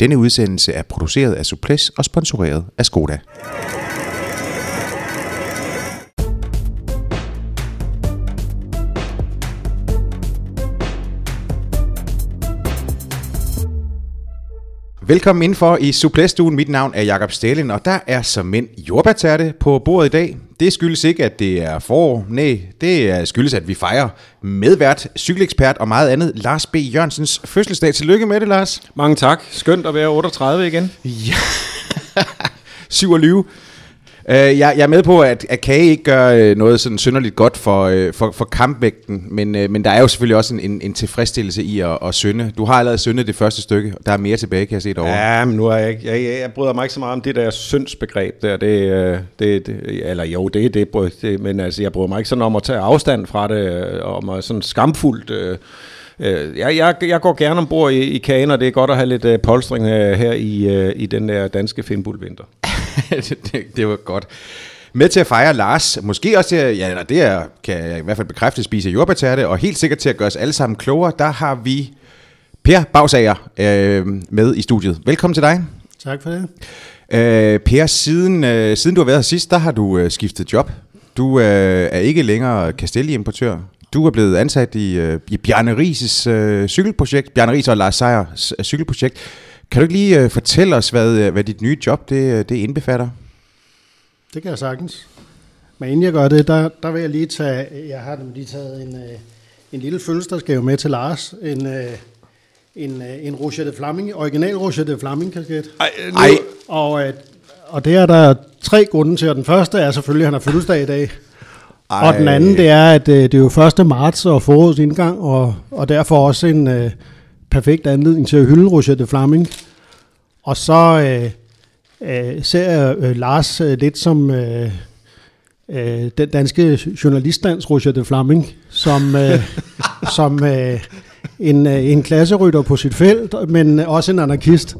Denne udsendelse er produceret af Suples og sponsoreret af Skoda. Velkommen indenfor i Suplæstuen. Mit navn er Jakob Stalin, og der er som mænd jordbærtærte på bordet i dag. Det skyldes ikke, at det er forår. Nej, det er skyldes, at vi fejrer medvært, cykelekspert og meget andet Lars B. Jørgensens fødselsdag. Tillykke med det, Lars. Mange tak. Skønt at være 38 igen. Ja. 27. Øh, jeg, jeg er med på, at, at kage ikke gør øh, noget sådan synderligt godt for, øh, for, for kampvægten, men, øh, men der er jo selvfølgelig også en, en, en tilfredsstillelse i at, at synde. Du har allerede syndet det første stykke, og der er mere tilbage, kan jeg se derovre. Ja, men nu er jeg ikke... Jeg, jeg, jeg bryder mig ikke så meget om det der syndsbegreb der. Det, det, det, eller jo, det er det, det, men altså, jeg bryder mig ikke sådan om at tage afstand fra det, om at sådan skamfuldt... Øh, øh, jeg, jeg, jeg går gerne ombord i, i kagen, og det er godt at have lidt øh, polstring øh, her i, øh, i den der danske Finnbull-vinter. det, det var godt. Med til at fejre Lars, måske også til at, ja, det er, kan jeg i hvert fald bekræfte, spise jordbærtærte, og helt sikkert til at gøre os alle sammen klogere, der har vi Per Bagsager øh, med i studiet. Velkommen til dig. Tak for det. Øh, per, siden, øh, siden du har været her sidst, der har du øh, skiftet job. Du øh, er ikke længere Castelli-importør. Du er blevet ansat i, øh, i Bjarne Rises øh, cykelprojekt, Bjarne Ries og Lars Seier øh, cykelprojekt. Kan du ikke lige øh, fortælle os, hvad, øh, hvad dit nye job det, øh, det indbefatter? Det kan jeg sagtens. Men inden jeg gør det, der, der vil jeg lige tage, jeg har lige taget en, øh, en lille fødselsdagsgave med til Lars. En, en, en Roger de Flaming, original Roger de Flaming kasket. Ej, nu, Ej. Og, og det er der tre grunde til, og den første er selvfølgelig, at han har fødselsdag i dag. Ej. Og den anden, det er, at det er jo 1. marts og forårets indgang, og, og derfor også en øh, perfekt anledning til at hylde Roger de Flaming. Og så øh, øh, ser jeg øh, Lars øh, lidt som øh, øh, den danske journalistdans Roger de Flaming, som, øh, som øh, en, øh, en klasserytter på sit felt, men også en anarkist.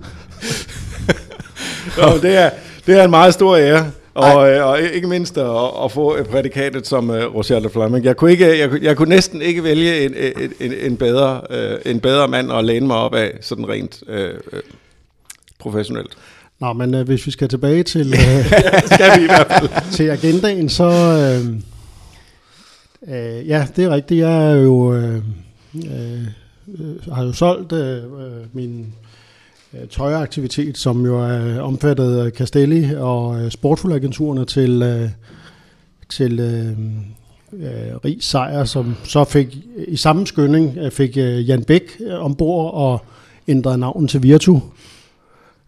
jo, det, er, det er en meget stor ære. Og, øh, og ikke mindst at, at få prædikatet som uh, Roger Flaming. Jeg kunne, ikke, jeg, jeg kunne næsten ikke vælge en, en, en, bedre, uh, en bedre mand at læne mig op af, sådan rent uh, uh, professionelt. Nå, men øh, hvis vi skal tilbage til, øh, Skal vi i hvert fald. til agendaen, så... Øh, øh, ja, det er rigtigt. Jeg er jo, øh, øh, øh, har jo solgt øh, øh, min øh, tøjaktivitet, som jo er omfattet af Castelli og øh, Sportfulagenturerne til, øh, til øh, øh, Rig Sejr, som så fik i samme skynding fik øh, Jan Bæk øh, ombord og ændrede navn til Virtu.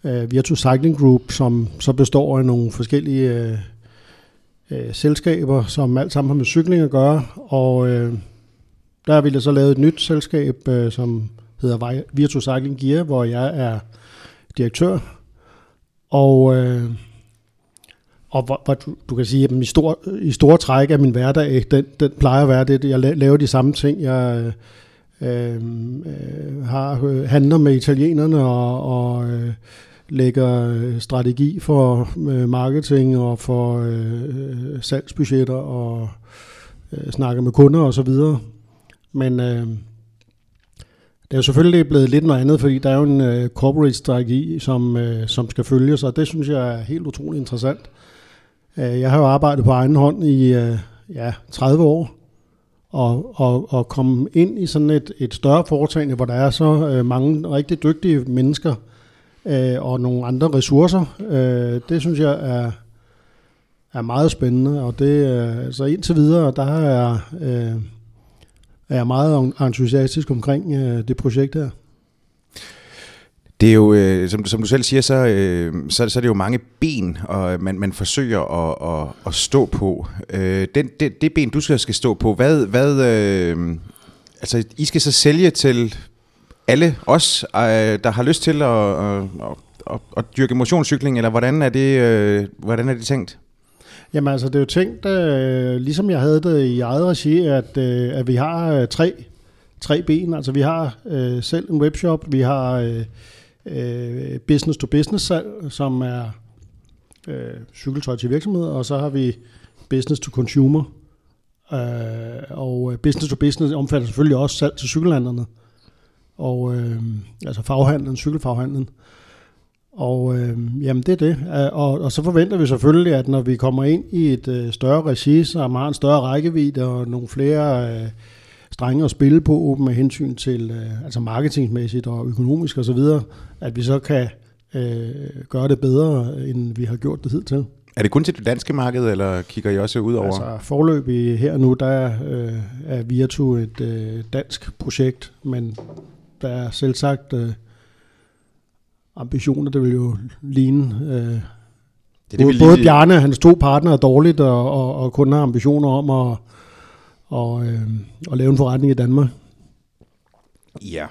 Øh, Virtu Cycling Group, som så består af nogle forskellige øh, øh, selskaber, som alt sammen har med cykling at gøre. Og øh, der har vi så lavet et nyt selskab, øh, som hedder Virtu Cycling Gear, hvor jeg er direktør. Og, øh, og hvor, hvor du, du kan sige, at i, stor, i store træk af min hverdag, den, den plejer at være det. Jeg laver de samme ting. Jeg Øhm, øh, har øh, handler med italienerne og, og øh, lægger øh, strategi for øh, marketing og for øh, øh, salgsbudgetter og øh, snakker med kunder og så videre. Men øh, det er jo selvfølgelig blevet lidt noget andet, fordi der er jo en øh, corporate strategi, som, øh, som skal følges, og det synes jeg er helt utroligt interessant. Øh, jeg har jo arbejdet på egen hånd i øh, ja, 30 år, og, og, og komme ind i sådan et, et større foretagende, hvor der er så øh, mange rigtig dygtige mennesker øh, og nogle andre ressourcer, øh, det synes jeg er, er meget spændende, og det øh, altså indtil videre, der er øh, er jeg meget entusiastisk omkring øh, det projekt her. Det er jo, øh, som, som du selv siger, så, øh, så, så er det jo mange ben, og øh, man, man forsøger at, at, at stå på. Øh, den, det, det ben, du skal, skal stå på, hvad, hvad øh, altså, I skal så sælge til alle os, øh, der har lyst til at, øh, at, at, at, dyrke motionscykling, eller hvordan er det, øh, hvordan er det tænkt? Jamen altså, det er jo tænkt, øh, ligesom jeg havde det i eget regi, at, øh, at vi har øh, tre, tre ben. Altså vi har øh, selv en webshop, vi har øh, øh, business to business salg, som er øh, cykeltøj til virksomheder, og så har vi business to consumer. Øh, og øh, business to business omfatter selvfølgelig også salg til cykelhandlerne, og øh, altså faghandlen, cykelfaghandlen. Og øh, jamen det er det. Øh, og, og så forventer vi selvfølgelig, at når vi kommer ind i et øh, større regi, som har en større rækkevidde og nogle flere øh, strenge at spille på med hensyn til øh, altså marketingsmæssigt og økonomisk osv., at vi så kan øh, gøre det bedre, end vi har gjort det hidtil. Er det kun til det danske marked, eller kigger I også ud over? Altså forløbig her nu, der øh, er Virtu et øh, dansk projekt, men der er selv sagt øh, ambitioner, det vil jo ligne. Øh, det det, både, både Bjarne og hans to partnere er dårligt, og, og, og kun har ambitioner om at, og, øh, at lave en forretning i Danmark. Ja.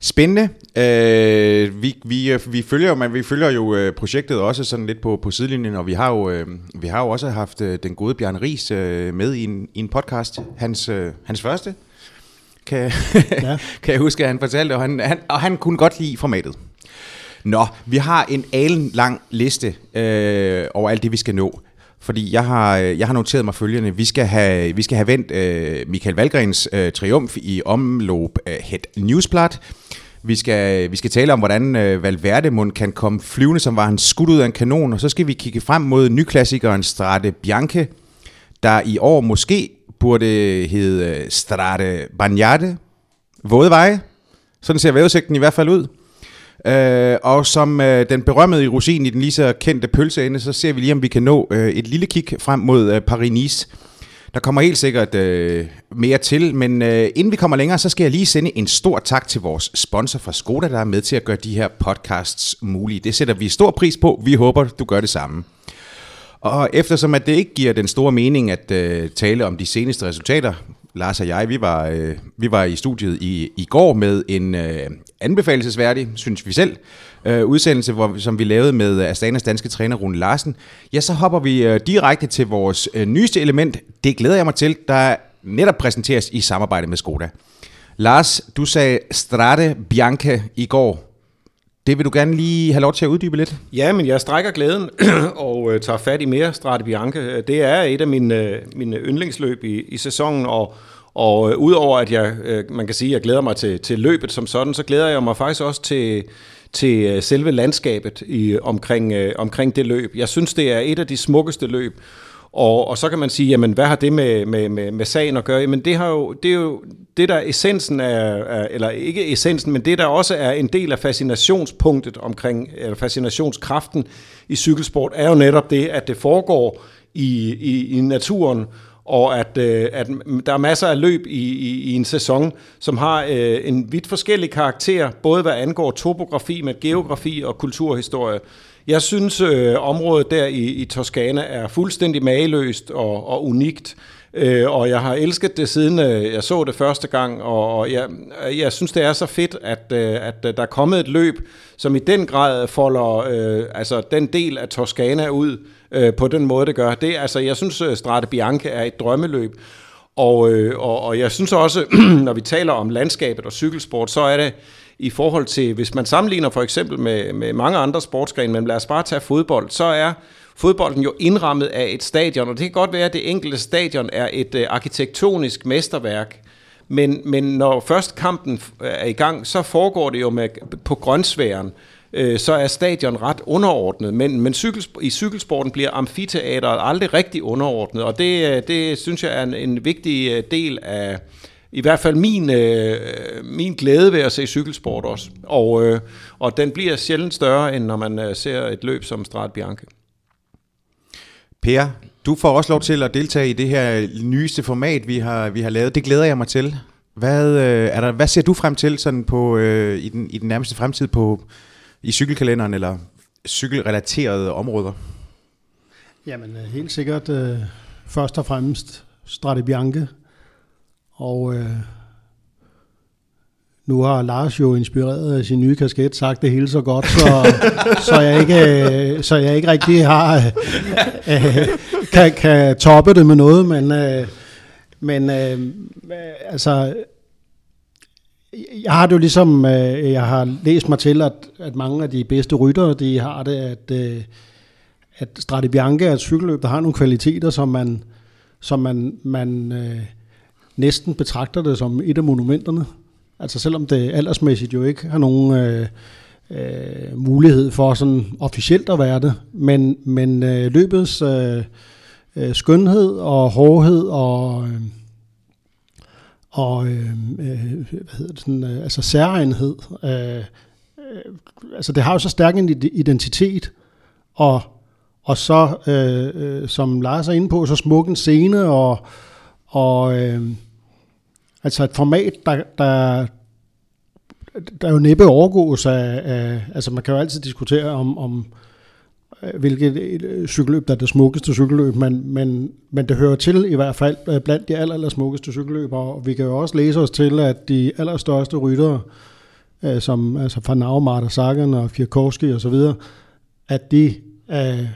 Spændende. Øh, vi, vi, vi, følger, men vi følger jo øh, projektet også sådan lidt på, på sidelinjen, og vi har jo, øh, vi har jo også haft øh, den gode Bjørn Ries øh, med i en, i en podcast. Hans, øh, hans første, kan, ja. kan jeg huske, at han fortalte, og han, han, og han kunne godt lide formatet. Nå, vi har en alen lang liste øh, over alt det, vi skal nå. Fordi jeg har, øh, jeg har noteret mig følgende. Vi skal have, vi skal have vendt øh, Michael Valgrens øh, triumf i omløb øh, Het Newsblad. Vi skal, vi skal tale om, hvordan øh, Valverde mund kan komme flyvende, som var han skudt ud af en kanon. Og så skal vi kigge frem mod nyklassikeren Strade Bianche, der i år måske burde hedde øh, Strade Bagnate. Våde veje. Sådan ser vejrudsigten i hvert fald ud. Øh, og som øh, den berømmede i rosin i den lige så kendte pølseende, så ser vi lige, om vi kan nå øh, et lille kig frem mod øh, Paris-Nice. Der kommer helt sikkert øh, mere til, men øh, inden vi kommer længere, så skal jeg lige sende en stor tak til vores sponsor fra Skoda, der er med til at gøre de her podcasts mulige. Det sætter vi stor pris på. Vi håber, du gør det samme. Og eftersom at det ikke giver den store mening at øh, tale om de seneste resultater, Lars og jeg, vi var, øh, vi var i studiet i, i går med en øh, anbefalesværdig, synes vi selv, øh, udsendelse, hvor, som vi lavede med Astanas danske træner Rune Larsen. Ja, så hopper vi øh, direkte til vores øh, nyeste element. Det glæder jeg mig til, der netop præsenteres i samarbejde med Skoda. Lars, du sagde Strade Bianca i går. Det vil du gerne lige have lov til at uddybe lidt? Ja, men jeg strækker glæden og øh, tager fat i mere Strade Bianche. Øh, det er et af mine, øh, mine yndlingsløb i, i sæsonen, og, og øh, udover at jeg, øh, man kan sige, at jeg glæder mig til, til løbet som sådan, så glæder jeg mig faktisk også til, til øh, selve landskabet i, omkring, øh, omkring det løb. Jeg synes, det er et af de smukkeste løb, og, og så kan man sige, jamen hvad har det med, med, med, med sagen at gøre? Jamen det, har jo, det er jo det, der essensen er, er, eller ikke essensen, men det, der også er en del af fascinationspunktet omkring, eller fascinationskraften i cykelsport, er jo netop det, at det foregår i, i, i naturen, og at, øh, at der er masser af løb i, i, i en sæson, som har øh, en vidt forskellig karakter, både hvad angår topografi, med geografi og kulturhistorie. Jeg synes, øh, området der i, i Toskana er fuldstændig mageløst og, og unikt. Øh, og jeg har elsket det siden øh, jeg så det første gang, og, og jeg, jeg synes, det er så fedt, at, øh, at øh, der er kommet et løb, som i den grad folder øh, altså den del af Toskana ud øh, på den måde, det gør. Det, altså, jeg synes, øh, Strade Bianca er et drømmeløb, og, øh, og, og jeg synes også, når vi taler om landskabet og cykelsport, så er det i forhold til, hvis man sammenligner for eksempel med, med mange andre sportsgrene, men lad os bare tage fodbold, så er fodbolden jo indrammet af et stadion, og det kan godt være, at det enkelte stadion er et øh, arkitektonisk mesterværk, men, men når først kampen øh, er i gang, så foregår det jo med, på grønsværen, øh, så er stadion ret underordnet, men, men cykelsp- i cykelsporten bliver amfiteateret aldrig rigtig underordnet, og det, øh, det synes jeg er en, en vigtig øh, del af, i hvert fald min, øh, min glæde ved at se cykelsport også. Og, øh, og den bliver sjældent større, end når man øh, ser et løb som Strat Bianche. Per, du får også lov til at deltage i det her nyeste format, vi har, vi har lavet. Det glæder jeg mig til. Hvad, øh, er der, hvad ser du frem til sådan på, øh, i, den, i den nærmeste fremtid på, i cykelkalenderen eller cykelrelaterede områder? Jamen øh, helt sikkert øh, først og fremmest Strade Bianche. Og øh, nu har Lars jo inspireret af sin nye kasket sagt det hele så godt, så, så, jeg, ikke, så jeg ikke rigtig har øh, kan, kan toppe det med noget, men, øh, men øh, altså jeg har det jo ligesom, øh, jeg har læst mig til, at, at mange af de bedste ryttere, de har det, at, øh, at Strade Bianca er et cykelløb, der har nogle kvaliteter, som man, som man, man øh, næsten betragter det som et af monumenterne. Altså selvom det aldersmæssigt jo ikke har nogen øh, øh, mulighed for sådan officielt at være det, men, men øh, løbets øh, øh, skønhed og hårdhed og, øh, og øh, øh, hvad hedder det, sådan, øh, altså særegenhed, øh, øh, altså det har jo så stærk en identitet, og, og så, øh, øh, som Lars er inde på, så smuk en scene, og, og øh, altså et format, der, der, der er jo næppe overgås af, af, altså man kan jo altid diskutere om, om øh, hvilket øh, cykelløb der er det smukkeste cykelløb, men, men, men det hører til i hvert fald øh, blandt de aller, aller smukkeste cykelløber, og vi kan jo også læse os til, at de allerstørste ryttere, som altså Van Aert, Marta Sagan og Fjerkowski og så videre, at de uh,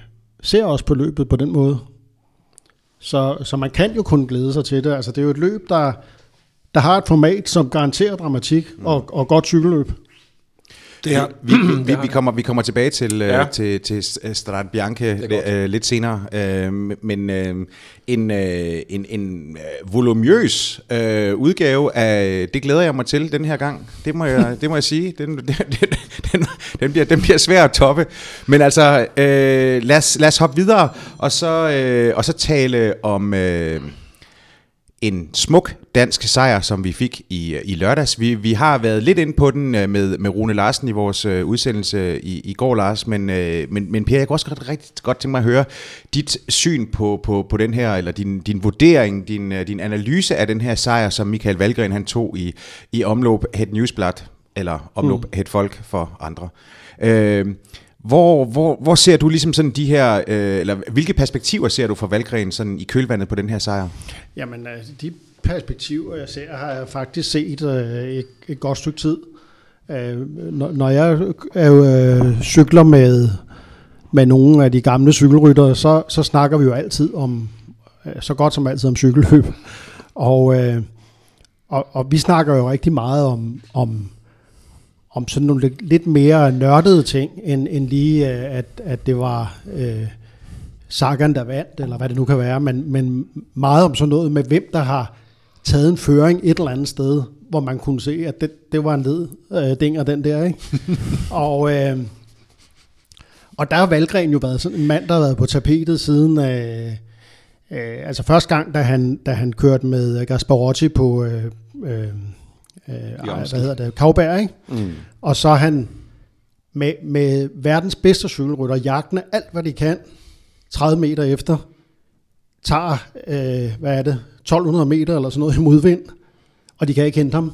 ser også på løbet på den måde. Så, så man kan jo kun glæde sig til det. Altså det er jo et løb, der, der har et format, som garanterer dramatik mm. og, og godt cykelløb. Det er, vi, vi, vi, vi, kommer, vi kommer tilbage til, øh, ja. til, til Strade Bianche uh, lidt senere, uh, men uh, en, uh, en, en volumøs uh, udgave af Det glæder jeg mig til den her gang. Det må jeg, det må jeg sige. Den, den, den, den, bliver, den bliver svær at toppe. Men altså, uh, lad, os, lad os hoppe videre, og så, uh, og så tale om... Uh, en smuk dansk sejr, som vi fik i, i lørdags. Vi, vi har været lidt inde på den øh, med, med Rune Larsen i vores øh, udsendelse i, i går, Lars, men, øh, men, men Per, jeg kunne også rigtig, rigtig godt tænke mig at høre dit syn på, på, på den her, eller din, din vurdering, din, din analyse af den her sejr, som Michael Valgren han tog i, i omløb Het Newsblad, eller omløb mm. Het Folk for andre. Øh, hvor, hvor, hvor ser du ligesom sådan de her, øh, eller hvilke perspektiver ser du for Valgren sådan i kølvandet på den her sejr? Jamen, altså, de perspektiver, jeg ser, har jeg faktisk set øh, et, et godt stykke tid. Øh, når, når jeg øh, cykler med, med nogle af de gamle cykelryttere, så, så snakker vi jo altid om, øh, så godt som altid om cykelløb. Og, øh, og, og vi snakker jo rigtig meget om, om om sådan nogle lidt, mere nørdede ting, end, end lige, øh, at, at det var øh, Sagan, der vandt, eller hvad det nu kan være, men, men meget om sådan noget med, hvem der har taget en føring et eller andet sted, hvor man kunne se, at det, det var en led øh, dinger, den der, ikke? og, øh, og der har Valgren jo været sådan en mand, der har været på tapetet siden, øh, øh, altså første gang, da han, da han kørte med Gasparotti på, øh, øh, øh, hvad hedder det, Kavberg, ikke? Mm. Og så han med, med verdens bedste cykelrytter, jagtende alt, hvad de kan, 30 meter efter, tager, øh, hvad er det, 1200 meter eller sådan noget i modvind, og de kan ikke hente ham.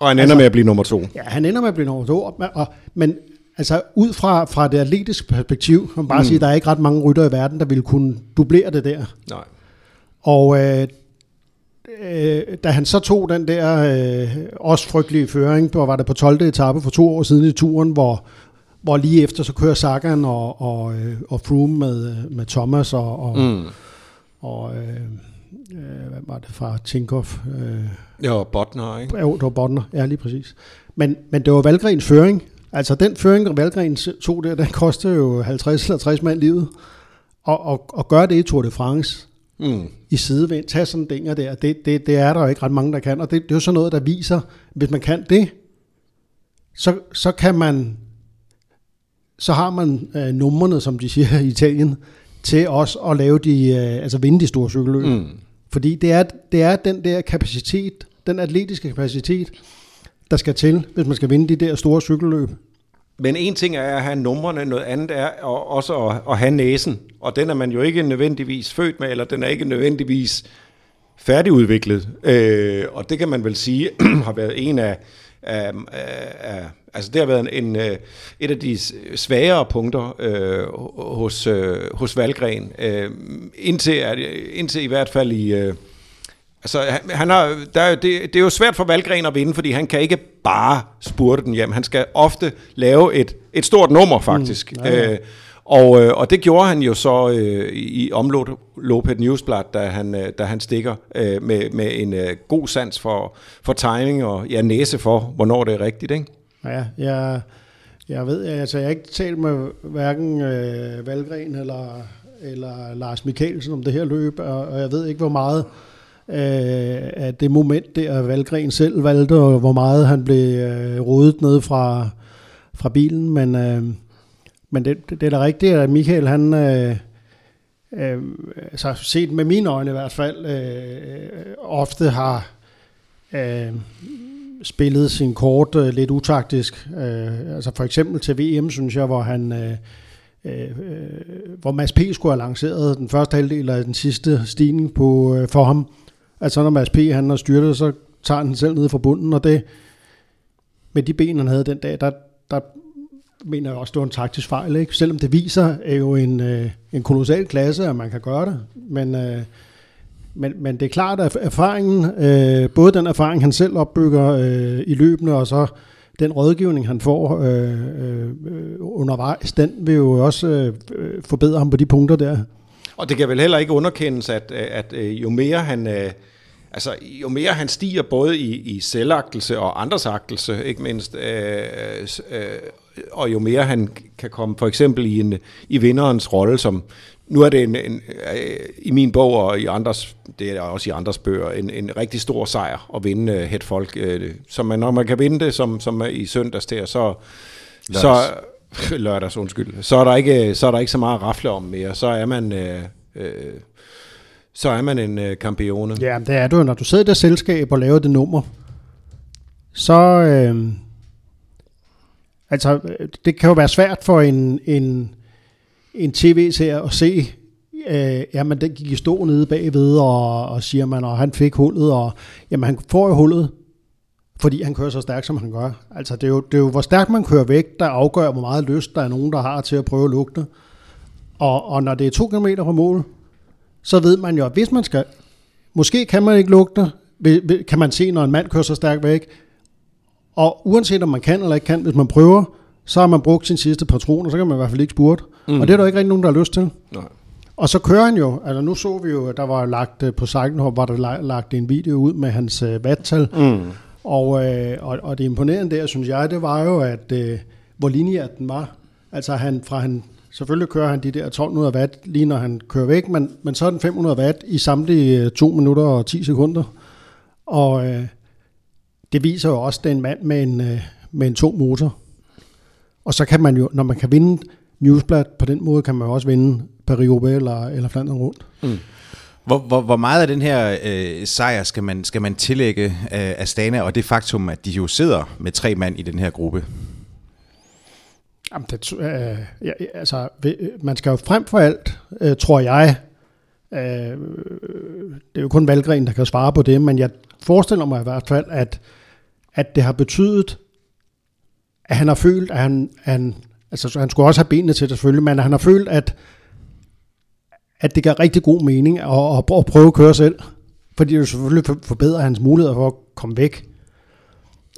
Og han ender altså, med at blive nummer to. Ja, han ender med at blive nummer to. Og, og, men altså ud fra, fra det atletiske perspektiv, kan man bare mm. sige, at der er ikke ret mange rytter i verden, der ville kunne dublere det der. Nej. Og øh, øh, da han så tog den der øh, også frygtelige føring, hvor var det på 12. etape for to år siden i turen, hvor, hvor lige efter så kører Sagan og, og, øh, og Froome med, med Thomas og, og, mm. og øh, øh, hvad var det fra Tinkoff? Øh, ja, Botner, ikke? Jo, det var Botner, ja lige præcis. Men, men det var Valgrens føring. Altså den føring, Valgren tog der, den kostede jo 50 eller 60 mand livet. Og, og, og gøre det i Tour de France, mm. i sidevind, tage sådan en dinger der, det, det, det er der jo ikke ret mange, der kan, og det, det er jo sådan noget, der viser, hvis man kan det, så, så kan man, så har man øh, numrene, som de siger i Italien, til også at lave de, øh, altså vinde de store cykelløb. Mm. Fordi det er, det er den der kapacitet, den atletiske kapacitet, der skal til, hvis man skal vinde de der store cykelløb. Men en ting er at have numrene, noget andet er også at, at have næsen. Og den er man jo ikke nødvendigvis født med, eller den er ikke nødvendigvis færdigudviklet. Øh, og det kan man vel sige har været en af, af, af altså det har været en, en, øh, et af de svagere punkter øh, hos, øh, hos Valgren. Øh, indtil, indtil i hvert fald i... Øh, Altså, han, han har, der, det, det er jo svært for Valgren at vinde, fordi han kan ikke bare spurte den hjem. Han skal ofte lave et, et stort nummer, faktisk. Mm, ja, ja. Øh, og, øh, og det gjorde han jo så øh, i omløbet Newsblad, da han, øh, da han stikker øh, med, med en øh, god sans for, for timing og ja, næse for, hvornår det er rigtigt. Ikke? Ja, jeg, jeg ved, altså jeg har ikke talt med hverken øh, Valgren eller, eller Lars Mikkelsen om det her løb, og, og jeg ved ikke, hvor meget øh, Øh, af det moment der Valgren selv valgte, og hvor meget han blev øh, rodet ned fra, fra bilen, men, øh, men det, det er da rigtigt, at Michael han... Øh, øh, altså set med mine øjne i hvert fald, øh, øh ofte har øh, spillet sin kort øh, lidt utaktisk. Øh, altså for eksempel til VM, synes jeg, hvor han... Øh, øh, øh, hvor Mads P. skulle have lanceret den første halvdel af den sidste stigning på, øh, for ham. Altså når Mads P. han har styrtet, så tager han selv ned fra bunden, og det med de ben, han havde den dag, der, der mener jeg også, det var en taktisk fejl. Ikke? Selvom det viser er jo en, øh, en kolossal klasse, at man kan gøre det. Men, øh, men, men det er klart, at erfaringen, øh, både den erfaring, han selv opbygger øh, i løbende, og så den rådgivning, han får øh, øh, øh undervejs, den vil jo også øh, øh, forbedre ham på de punkter der. Og det kan vel heller ikke underkendes, at, at, at jo mere han... Øh altså, jo mere han stiger både i, i selvagtelse og andresagtelse, ikke mindst, øh, øh, og jo mere han kan komme for eksempel i, en, i vinderens rolle, som nu er det en, en, øh, i min bog og i andres, det er også i andres bøger, en, en rigtig stor sejr at vinde uh, het folk. Uh, så man, når man kan vinde det, som, som i søndags der, så, lørdags. så lørdags, undskyld, så er, der ikke, så er der ikke så meget at rafle om mere. Så er man, Øh, øh så er man en øh, uh, kampione. Ja, det er du, når du sidder i det selskab og laver det nummer, så, øh, Altså, det kan jo være svært for en, en, en tv her at se, øh, jamen den gik i stå nede bagved, og, og siger man, og han fik hullet, og jamen han får jo hullet, fordi han kører så stærkt, som han gør. Altså, det er, jo, det er jo, hvor stærkt man kører væk, der afgør, hvor meget lyst der er nogen, der har til at prøve at lugte. Og, og når det er to kilometer fra mål, så ved man jo, at hvis man skal, måske kan man ikke lugte, kan man se, når en mand kører så stærkt væk, og uanset om man kan eller ikke kan, hvis man prøver, så har man brugt sin sidste patron, og så kan man i hvert fald ikke spurte. Mm. Og det er der ikke rigtig nogen, der har lyst til. Nej. Og så kører han jo, altså nu så vi jo, der var lagt øh, på Cyclenhop, var der lagt en video ud med hans uh, vattal. Mm. Og, øh, og, og det imponerende der, synes jeg, det var jo, at øh, hvor lineært den var. Altså han, fra han, selvfølgelig kører han de der 1200 watt, lige når han kører væk, men, men så er den 500 watt i samtlige øh, 2 minutter og 10 sekunder. Og, øh, det viser jo også, at det er en mand med en, øh, med en tung motor. Og så kan man jo, når man kan vinde Newsblad på den måde, kan man jo også vinde Paris-Roubaix eller, eller Flandern rundt. Mm. Hvor, hvor, hvor meget af den her øh, sejr skal man, skal man tillægge øh, Astana, og det faktum, at de jo sidder med tre mand i den her gruppe? Jamen, det, øh, ja, altså, man skal jo frem for alt, øh, tror jeg, øh, det er jo kun Valgren, der kan svare på det, men jeg forestiller mig i hvert fald, at at det har betydet, at han har følt, at han, han altså han skulle også have benene til det selvfølgelig, men han har følt, at, at det gør rigtig god mening at, at, prøve at køre selv, fordi det selvfølgelig forbedrer hans muligheder for at komme væk.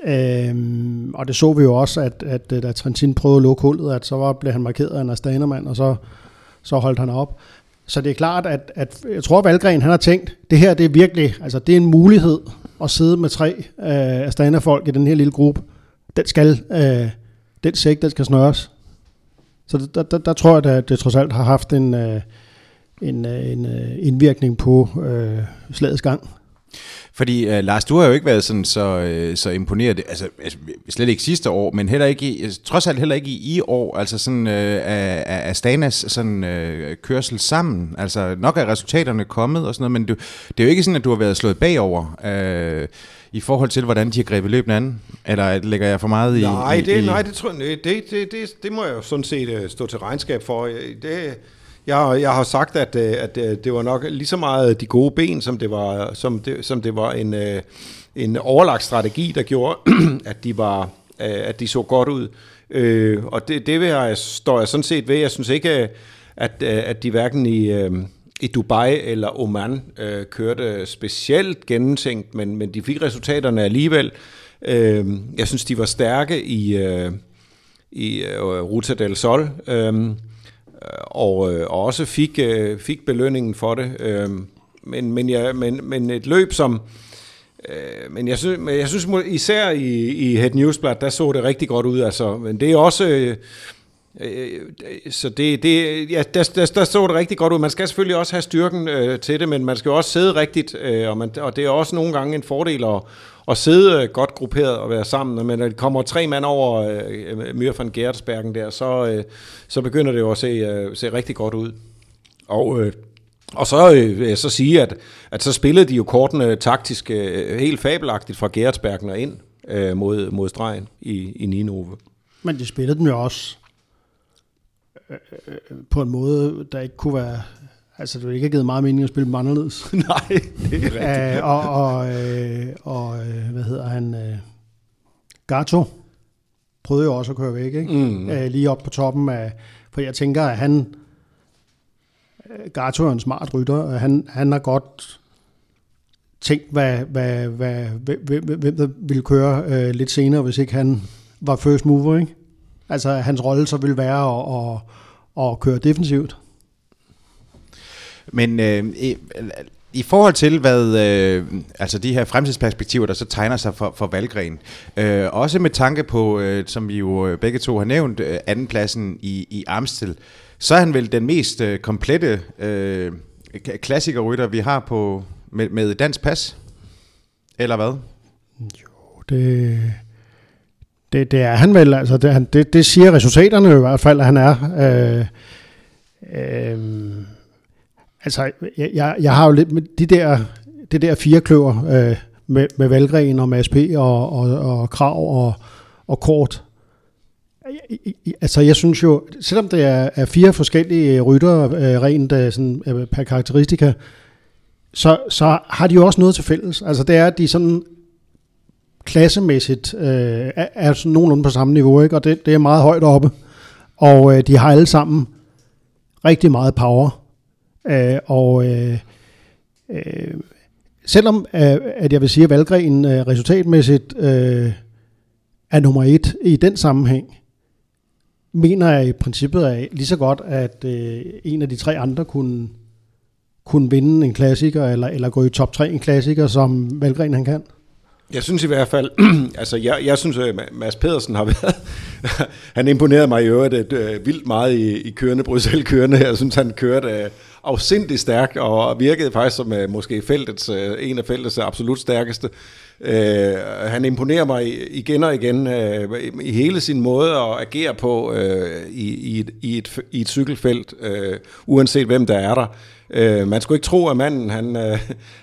Øhm, og det så vi jo også, at, at øh, da Trentin prøvede at lukke hullet, at så var, blev han markeret af en Astanermand, og så, så holdt han op. Så det er klart, at, at jeg tror, at Valgren han har tænkt, det her det er virkelig, altså det er en mulighed at sidde med tre øh, Astana-folk i den her lille gruppe. Den skal, øh, den sæk, den skal snøres. Så der, der, der tror jeg, at det trods alt har haft en, øh, en, øh, en øh, indvirkning på øh, slagets gang. Fordi uh, Lars, du har jo ikke været sådan så, uh, så imponeret, altså, altså slet ikke sidste år, men heller ikke i, trods alt heller ikke i, i år, altså sådan uh, af, af Stanas sådan uh, kørsel sammen. Altså nok er resultaterne kommet og sådan noget, men du, det er jo ikke sådan, at du har været slået bagover uh, i forhold til, hvordan de har grebet løbende an? Eller lægger jeg for meget i... Nej, i, det, i, nej, det, tror jeg, det, det, det, det må jeg jo sådan set stå til regnskab for. Det, jeg, jeg har sagt, at, øh, at, øh, det var nok lige så meget de gode ben, som det var, som det, som det var en, øh, en overlagt strategi, der gjorde, at de, var, at de så godt ud. Og det, det vil jeg, står jeg sådan set ved. Jeg synes ikke, at, at de hverken i, i Dubai eller Oman kørte specielt gennemtænkt, men, men de fik resultaterne alligevel. Jeg synes, de var stærke i, i Ruta del Sol og, øh, og også fik, øh, fik belønningen for det. Øh, men, men, ja, men, men et løb, som... Øh, men jeg synes, men jeg synes især i, i Head Newsblad, der så det rigtig godt ud. Altså. Men det er også... Øh, Øh, så det, det, ja, der, der, der så det rigtig godt ud. Man skal selvfølgelig også have styrken øh, til det, men man skal også sidde rigtigt, øh, og, man, og det er også nogle gange en fordel at, at sidde øh, godt grupperet og være sammen. Men når det kommer tre mand over øh, øh Myr van Gertsbergen der, så, øh, så begynder det jo at se, øh, se rigtig godt ud. Og, øh, og så øh, vil jeg så sige, at, at så spillede de jo kortene taktisk øh, helt fabelagtigt fra Gertsbergen og ind øh, mod, mod stregen i, i Ninove. Men de spillede dem jo også øh, øh, øh, på en måde, der ikke kunne være... Altså, det ville ikke givet meget mening at spille dem anderledes. Nej, det er rigtigt. Æh, og, og, øh, og øh, hvad hedder han? Øh, Gato prøvede jo også at køre væk, ikke? Mm. Æh, lige op på toppen af... For jeg tænker, at han... Gato er en smart rytter, han, han har godt tænkt, hvad, hvad, hvad, hvem, hvem der ville køre øh, lidt senere, hvis ikke han var first mover, ikke? Altså, hans rolle så ville være at, at, at køre defensivt. Men øh, i, i forhold til, hvad øh, altså de her fremtidsperspektiver, der så tegner sig for, for Valgren, øh, også med tanke på, øh, som vi jo øh, begge to har nævnt, øh, andenpladsen i, i Amstel, så er han vel den mest øh, komplette øh, klassikerrytter, vi har på med, med dansk pas? Eller hvad? Jo, det, det, det er han vel. Altså, det, han, det, det siger resultaterne i hvert fald, at han er. Øh, øh, altså, jeg, jeg har jo lidt med de der, det der firekløver øh, med, med Valgren og Mads P. og, og, og Krav og, og Kort. Altså, jeg synes jo, selvom det er, er fire forskellige rytter, øh, rent øh, sådan, øh, per karakteristika, så, så har de jo også noget til fælles. Altså, det er, at de sådan klassemæssigt øh, er, er sådan nogenlunde på samme niveau, ikke? og det, det er meget højt oppe. Og øh, de har alle sammen rigtig meget power. Øh, og øh, øh, selvom øh, at jeg vil sige, at Valgren øh, resultatmæssigt øh, er nummer et i den sammenhæng, mener jeg i princippet er lige så godt, at øh, en af de tre andre kunne, kunne vinde en klassiker, eller, eller gå i top 3 en klassiker, som Valgren han kan. Jeg synes i hvert fald, altså jeg, jeg synes, øh, at Mads Pedersen har været, han imponerede mig i øvrigt uh, vildt meget i, i kørende, Bruxelles kørende. Jeg synes, han kørte øh, afsindig stærk, og virkede faktisk som uh, måske feltets, uh, en af feltets absolut stærkeste. Uh, han imponerer mig igen og igen uh, i hele sin måde at agere på uh, i, i, et, i, et, i et cykelfelt, uh, uanset hvem der er der. Øh, man skulle ikke tro, at manden han, øh,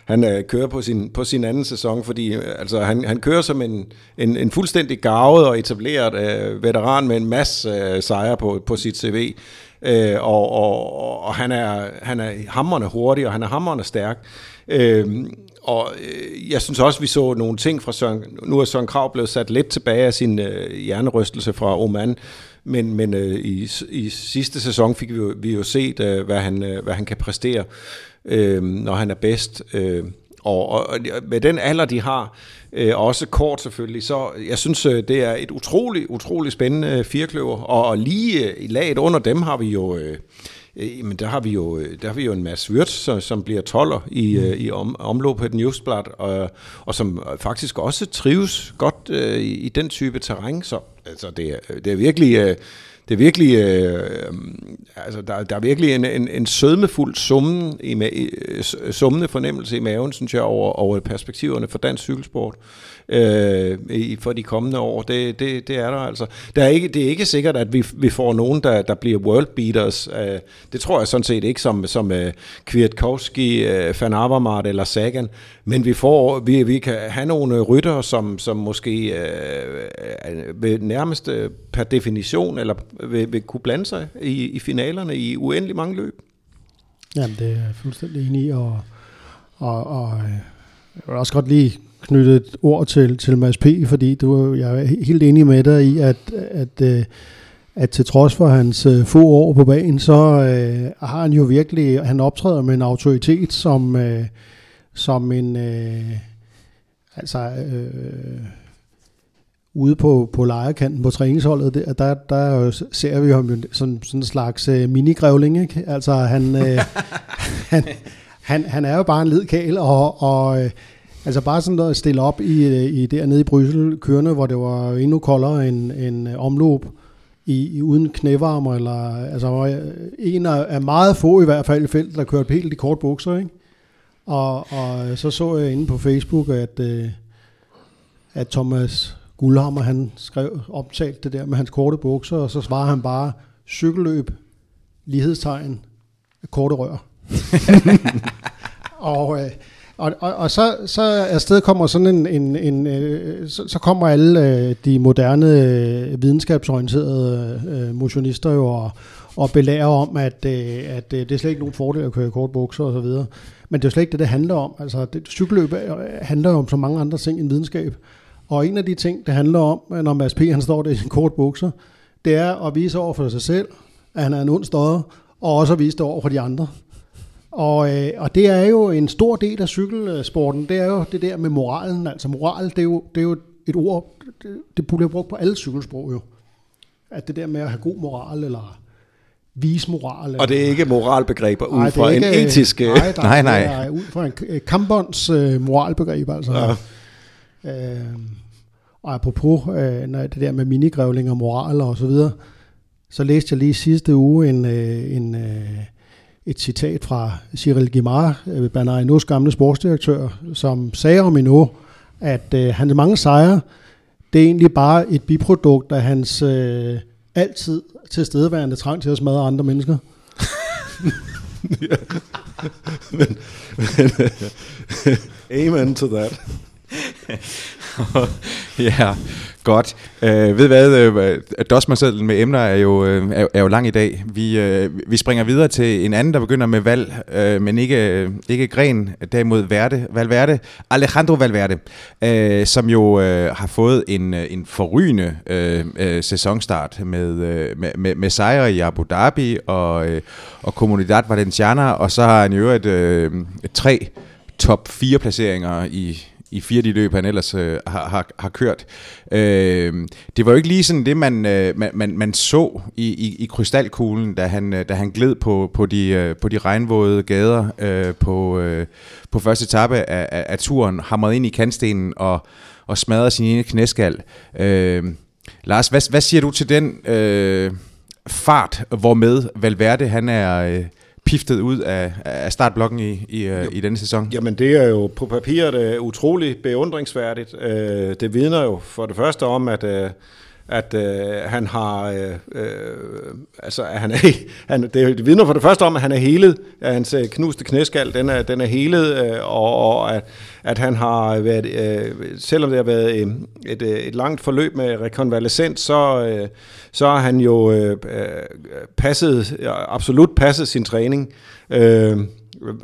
han øh, kører på sin, på sin anden sæson, fordi øh, altså, han, han kører som en, en, en fuldstændig gavet og etableret øh, veteran med en masse øh, sejre på, på sit CV. Øh, og, og, og han er, han er hammerne hurtig, og han er hammerne stærk. Øh, og øh, jeg synes også, vi så nogle ting fra Søren... Nu er Søren Krav blevet sat lidt tilbage af sin øh, hjernerystelse fra Oman, men, men øh, i, i sidste sæson fik vi jo, vi jo set, øh, hvad, han, øh, hvad han kan præstere, øh, når han er bedst. Øh, og, og, og med den alder, de har, øh, også kort selvfølgelig, så jeg synes, øh, det er et utrolig, utrolig spændende firkløver. Og, og lige øh, i laget under dem har vi jo... Øh, Øh, men der har vi jo, øh, der har vi jo en masse Wirtz, som, som bliver toller i, mm. øh, i om, omløb på et newsblad, og, og som faktisk også trives godt øh, i, i den type terræn. Så altså, det, er, det er virkelig... Øh, det er virkelig, øh, mm, altså der, der er virkelig en, en, en sødmefuld summen i, øh, summende fornemmelse i maven, synes jeg, over, over perspektiverne for dansk cykelsport øh, for de kommende år. Det, det, det er der altså. Der er ikke, det er ikke sikkert, at vi, vi får nogen, der, der bliver world beaters. Øh, det tror jeg sådan set ikke, som, som øh, Kwiatkowski, øh, Van Avermaet eller Sagan. Men vi, får, vi, vi kan have nogle øh, rytter, som, som måske øh, vil nærmest øh, per definition eller vil, vil kunne blande sig i, i finalerne i uendelig mange løb. Jamen, det er jeg fuldstændig enig i, og, og, og øh, jeg vil også godt lige knytte et ord til, til Mads P., fordi du, jeg er helt enig med dig i, at, at, øh, at til trods for hans øh, få år på banen, så øh, har han jo virkelig, han optræder med en autoritet som, øh, som en, øh, altså, øh, ude på, på lejekanten på træningsholdet, der, der, der ser vi ham som sådan en slags øh, minigrævling, ikke? Altså han, øh, han, han, han er jo bare en ledkæl, og, og øh, Altså bare sådan noget at stille op i, øh, i dernede i Bryssel, kørende, hvor det var endnu koldere end, end øh, omløb i, i uden knævarmer, eller altså øh, en af, af meget få i hvert fald i feltet, der kørte helt i kort bukser, ikke? Og, og så så jeg inde på Facebook, at, at Thomas Guldhammer, han skrev optalt det der med hans korte bukser, og så svarer han bare, cykelløb, lighedstegn, korte rør. og, øh, og, og, og så, så afsted kommer sådan en, en, en øh, så, så kommer alle øh, de moderne øh, videnskabsorienterede øh, motionister jo og, og belærer om, at, øh, at øh, det er slet ikke nogen fordel at køre kort bukser og så videre. Men det er jo slet ikke det, det handler om. Altså, det, cykelløb øh, handler jo om så mange andre ting end videnskab. Og en af de ting, det handler om, øh, når Mads P. han står der i sin kort bukser, det er at vise over for sig selv, at han er en ond støder, og også at vise det over for de andre. Og, øh, og det er jo en stor del af cykelsporten, det er jo det der med moralen. Altså moral, det er jo, det er jo et ord, det, det bliver brugt på alle cykelsprog jo. At det der med at have god moral, eller vise moral. Og det er ikke moralbegreber ud nej, fra ikke, en etisk... Nej, der, nej, nej. Det er ud fra en kampbånds uh, moralbegreb, altså. Ja. Øh, og apropos øh, når det der med minigrævling og moral og så videre, så læste jeg lige sidste uge en, øh, en, øh, et citat fra Cyril Guimard, øh, Bernard gamle sportsdirektør, som sagde om Hinault, at øh, hans mange sejre, det er egentlig bare et biprodukt af hans øh, altid tilstedeværende trang til at smadre andre mennesker. ja. men, men, amen to that. ja, godt. Øh, ved hvad, øh, dosmersedlen med emner er jo, øh, er, er jo lang i dag. Vi, øh, vi springer videre til en anden, der begynder med valg, øh, men ikke, øh, ikke Gren, derimod Verde, Valverde, Alejandro Valverde, øh, som jo øh, har fået en, øh, en forrygende øh, øh, sæsonstart med, øh, med, med, med sejre i Abu Dhabi og, øh, og Comunidad Valenciana, og så har han jo et, øh, et tre top 4 placeringer i, i fire de løb, han ellers øh, har, har, har kørt. Øh, det var jo ikke lige sådan det, man, øh, man, man, man så i, i, i krystalkuglen, da han, øh, da han gled på, på, de, øh, på de regnvåde gader øh, på, øh, på første etape af, af, af turen, hamrede ind i kantstenen og, og smadrede sin ene knæskal. Øh, Lars, hvad, hvad siger du til den øh, fart, hvormed Valverde han er... Øh, piftet ud af, af startblokken i, i, øh, i denne sæson? Jamen det er jo på papiret uh, utroligt beundringsværdigt. Uh, det vidner jo for det første om, at uh, at øh, han har, øh, øh, altså at han er, han, det vidner for det første om, at han er helet, at hans øh, knuste knæskal, den er, den er helet, øh, og, og at, at han har været, øh, selvom det har været uh, et, øh, et langt forløb med rekonvalescent, så, øh, så har han jo øh, passet, absolut passet sin træning. øh,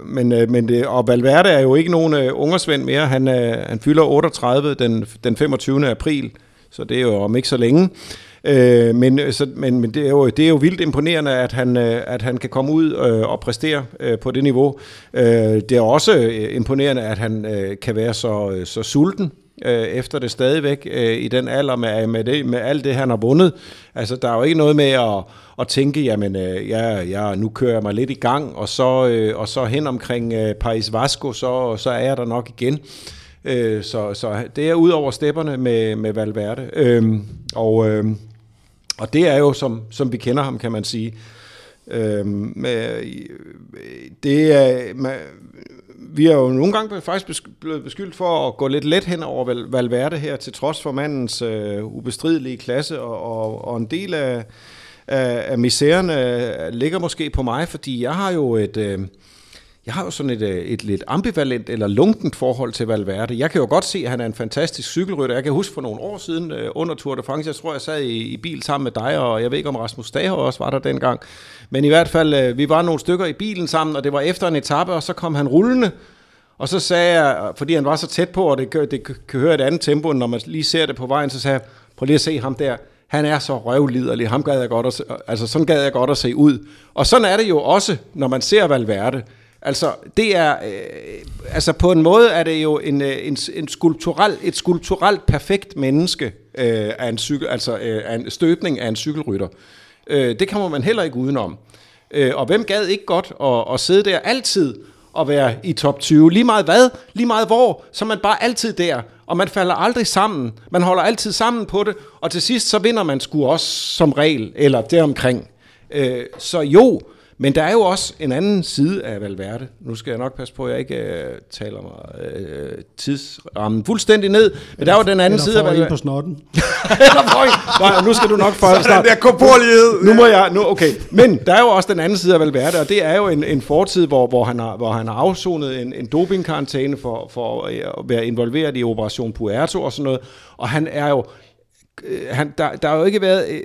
men, men det, og Valverde er jo ikke nogen uh, ungersvend mere. Han, uh, han fylder 38 den, den 25. april så det er jo om ikke så længe. Øh, men øh, så, men, men det, er jo, det er jo vildt imponerende, at han, øh, at han kan komme ud øh, og præstere øh, på det niveau. Øh, det er også øh, imponerende, at han øh, kan være så, så sulten øh, efter det stadigvæk øh, i den alder med, med, det, med alt det, han har vundet. Altså, der er jo ikke noget med at, at tænke, jamen, øh, ja, ja, nu kører jeg mig lidt i gang, og så, øh, og så hen omkring øh, Paris Vasco, så, så er jeg der nok igen. Øh, Øh, så, så det er ud over stepperne med, med Valverde. Øh, og, øh, og det er jo, som, som vi kender ham, kan man sige. Øh, med, det er, man, vi har jo nogle gange faktisk blevet beskyldt for at gå lidt let hen over Valverde her, til trods for mandens øh, ubestridelige klasse, og, og, og en del af, af, af misæren øh, ligger måske på mig, fordi jeg har jo et... Øh, jeg har jo sådan et, øh, et lidt ambivalent eller lunkent forhold til Valverde. Jeg kan jo godt se, at han er en fantastisk cykelrytter. Jeg kan huske for nogle år siden øh, under Tour de France, jeg tror, jeg sad i, i bil sammen med dig, og jeg ved ikke, om Rasmus Dager også var der dengang. Men i hvert fald, øh, vi var nogle stykker i bilen sammen, og det var efter en etape, og så kom han rullende, og så sagde jeg, fordi han var så tæt på, og det, det kan høre et andet tempo, når man lige ser det på vejen, så sagde jeg, prøv lige at se ham der. Han er så røvliderlig. Ham gad jeg godt at se, altså sådan gad jeg godt at se ud. Og sådan er det jo også, når man ser Valverde. Altså, det er, øh, altså på en måde er det jo en, øh, en, en skulptural, et skulpturelt perfekt menneske øh, af en cykel, altså øh, af en støbning af en cykelrytter. Øh, det kommer man heller ikke udenom. Øh, og hvem gad ikke godt at, at sidde der altid at være i top 20. Lige meget hvad, lige meget hvor, så er man bare altid der. Og man falder aldrig sammen. Man holder altid sammen på det, og til sidst så vinder man sgu også som regel, eller deromkring. Øh, så jo, men der er jo også en anden side af Valverde. Nu skal jeg nok passe på, at jeg ikke øh, taler mig øh, tidsrammen fuldstændig ned. Men der er jo den anden side af får Valverde. på snotten. Eller en- Nej, nu skal du nok få snart. der korporlighed. Nu må jeg, nu, okay. Men der er jo også den anden side af Valverde, og det er jo en, en fortid, hvor, hvor, han har, hvor han har afsonet en, en dopingkarantæne for, for at være involveret i Operation Puerto og sådan noget. Og han er jo øh, han, der, der har jo ikke været øh,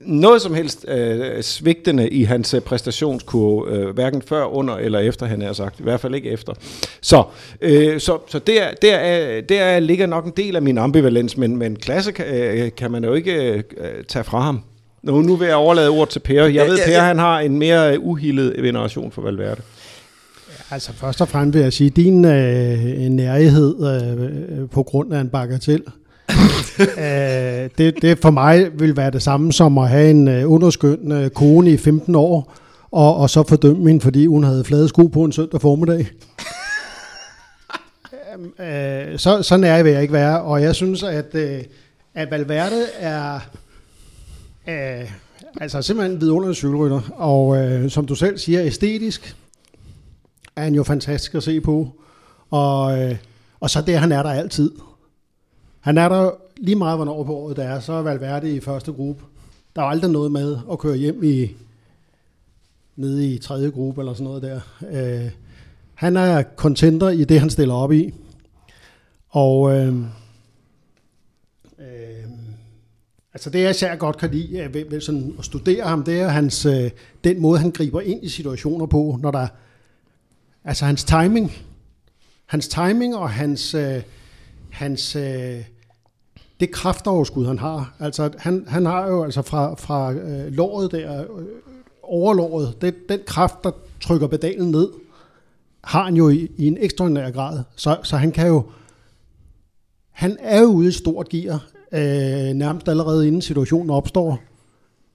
noget som helst øh, svigtende i hans øh, præstationskurve, øh, hverken før, under eller efter, han har sagt. I hvert fald ikke efter. Så, øh, så, så der, der, er, der ligger nok en del af min ambivalens, men, men klasse kan, øh, kan man jo ikke øh, tage fra ham. Nu, nu vil jeg overlade ordet til Per. Jeg ved, ja, Per ja. han har en mere øh, uhildet veneration for Valverde. Altså først og fremmest vil jeg sige, din øh, nærighed øh, på grund af en bagatel, øh, det, det for mig vil være det samme som at have en øh, underskøn øh, kone i 15 år, og, og så fordømme hende, fordi hun havde flade sko på en søndag formiddag. Øh, så, så nær vil jeg ikke være, og jeg synes, at, øh, at Valverde er øh, altså simpelthen vidunderlig cykelrytter, og øh, som du selv siger, æstetisk, er han jo fantastisk at se på. Og, øh, og så det, han er der altid. Han er der lige meget, hvornår på året det er. Så er Valverde i første gruppe. Der er aldrig noget med at køre hjem i nede i tredje gruppe eller sådan noget der. Øh, han er contenter i det, han stiller op i. Og øh, øh, altså det, jeg især godt kan lide at, ved, ved sådan at studere ham, det er hans, øh, den måde, han griber ind i situationer på, når der Altså hans timing. Hans timing og hans, øh, hans øh, det kraftoverskud, han har. Altså han, han har jo altså fra, fra øh, låret der, øh, overlåret, det, den kraft, der trykker pedalen ned, har han jo i, i en ekstraordinær grad. Så, så han kan jo, han er jo ude i stort gear, øh, nærmest allerede inden situationen opstår.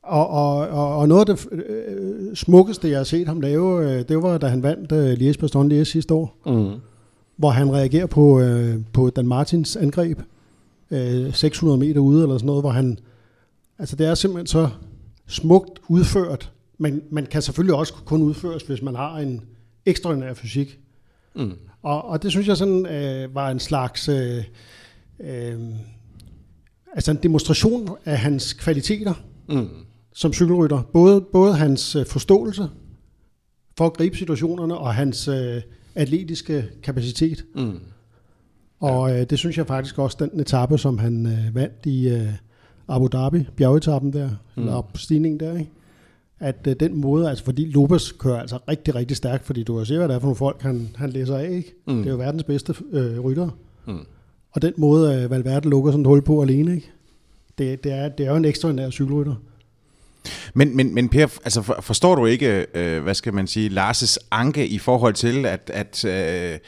Og, og, og, og noget af det øh, smukkeste, jeg har set ham lave, øh, det var, da han vandt øh, Lies Baston Liège sidste år, Mm hvor han reagerer på, øh, på Dan Martins angreb, øh, 600 meter ude eller sådan noget, hvor han, altså det er simpelthen så smukt udført, men man kan selvfølgelig også kun udføres, hvis man har en ekstraordinær fysik. Mm. Og, og det synes jeg sådan øh, var en slags, øh, øh, altså en demonstration af hans kvaliteter, Mm. som cykelrytter. Både, både hans øh, forståelse for at gribe situationerne og hans øh, atletiske kapacitet. Mm. Og øh, det synes jeg faktisk også, den etape, som han øh, vandt i øh, Abu Dhabi, bjergetappen der, mm. eller op stigningen der, ikke? at øh, den måde, altså fordi Lopez kører altså rigtig, rigtig stærkt, fordi du kan se, hvad det er for nogle folk, han, han læser af, ikke? Mm. Det er jo verdens bedste øh, rytter. Mm. Og den måde, øh, Valverde lukker sådan et hul på alene, ikke? Det, det, er, det er jo en ekstraordinær cykelrytter. Men, men, men Per, altså for, forstår du ikke, øh, hvad skal man sige, Lars' anke i forhold til, at, at, øh,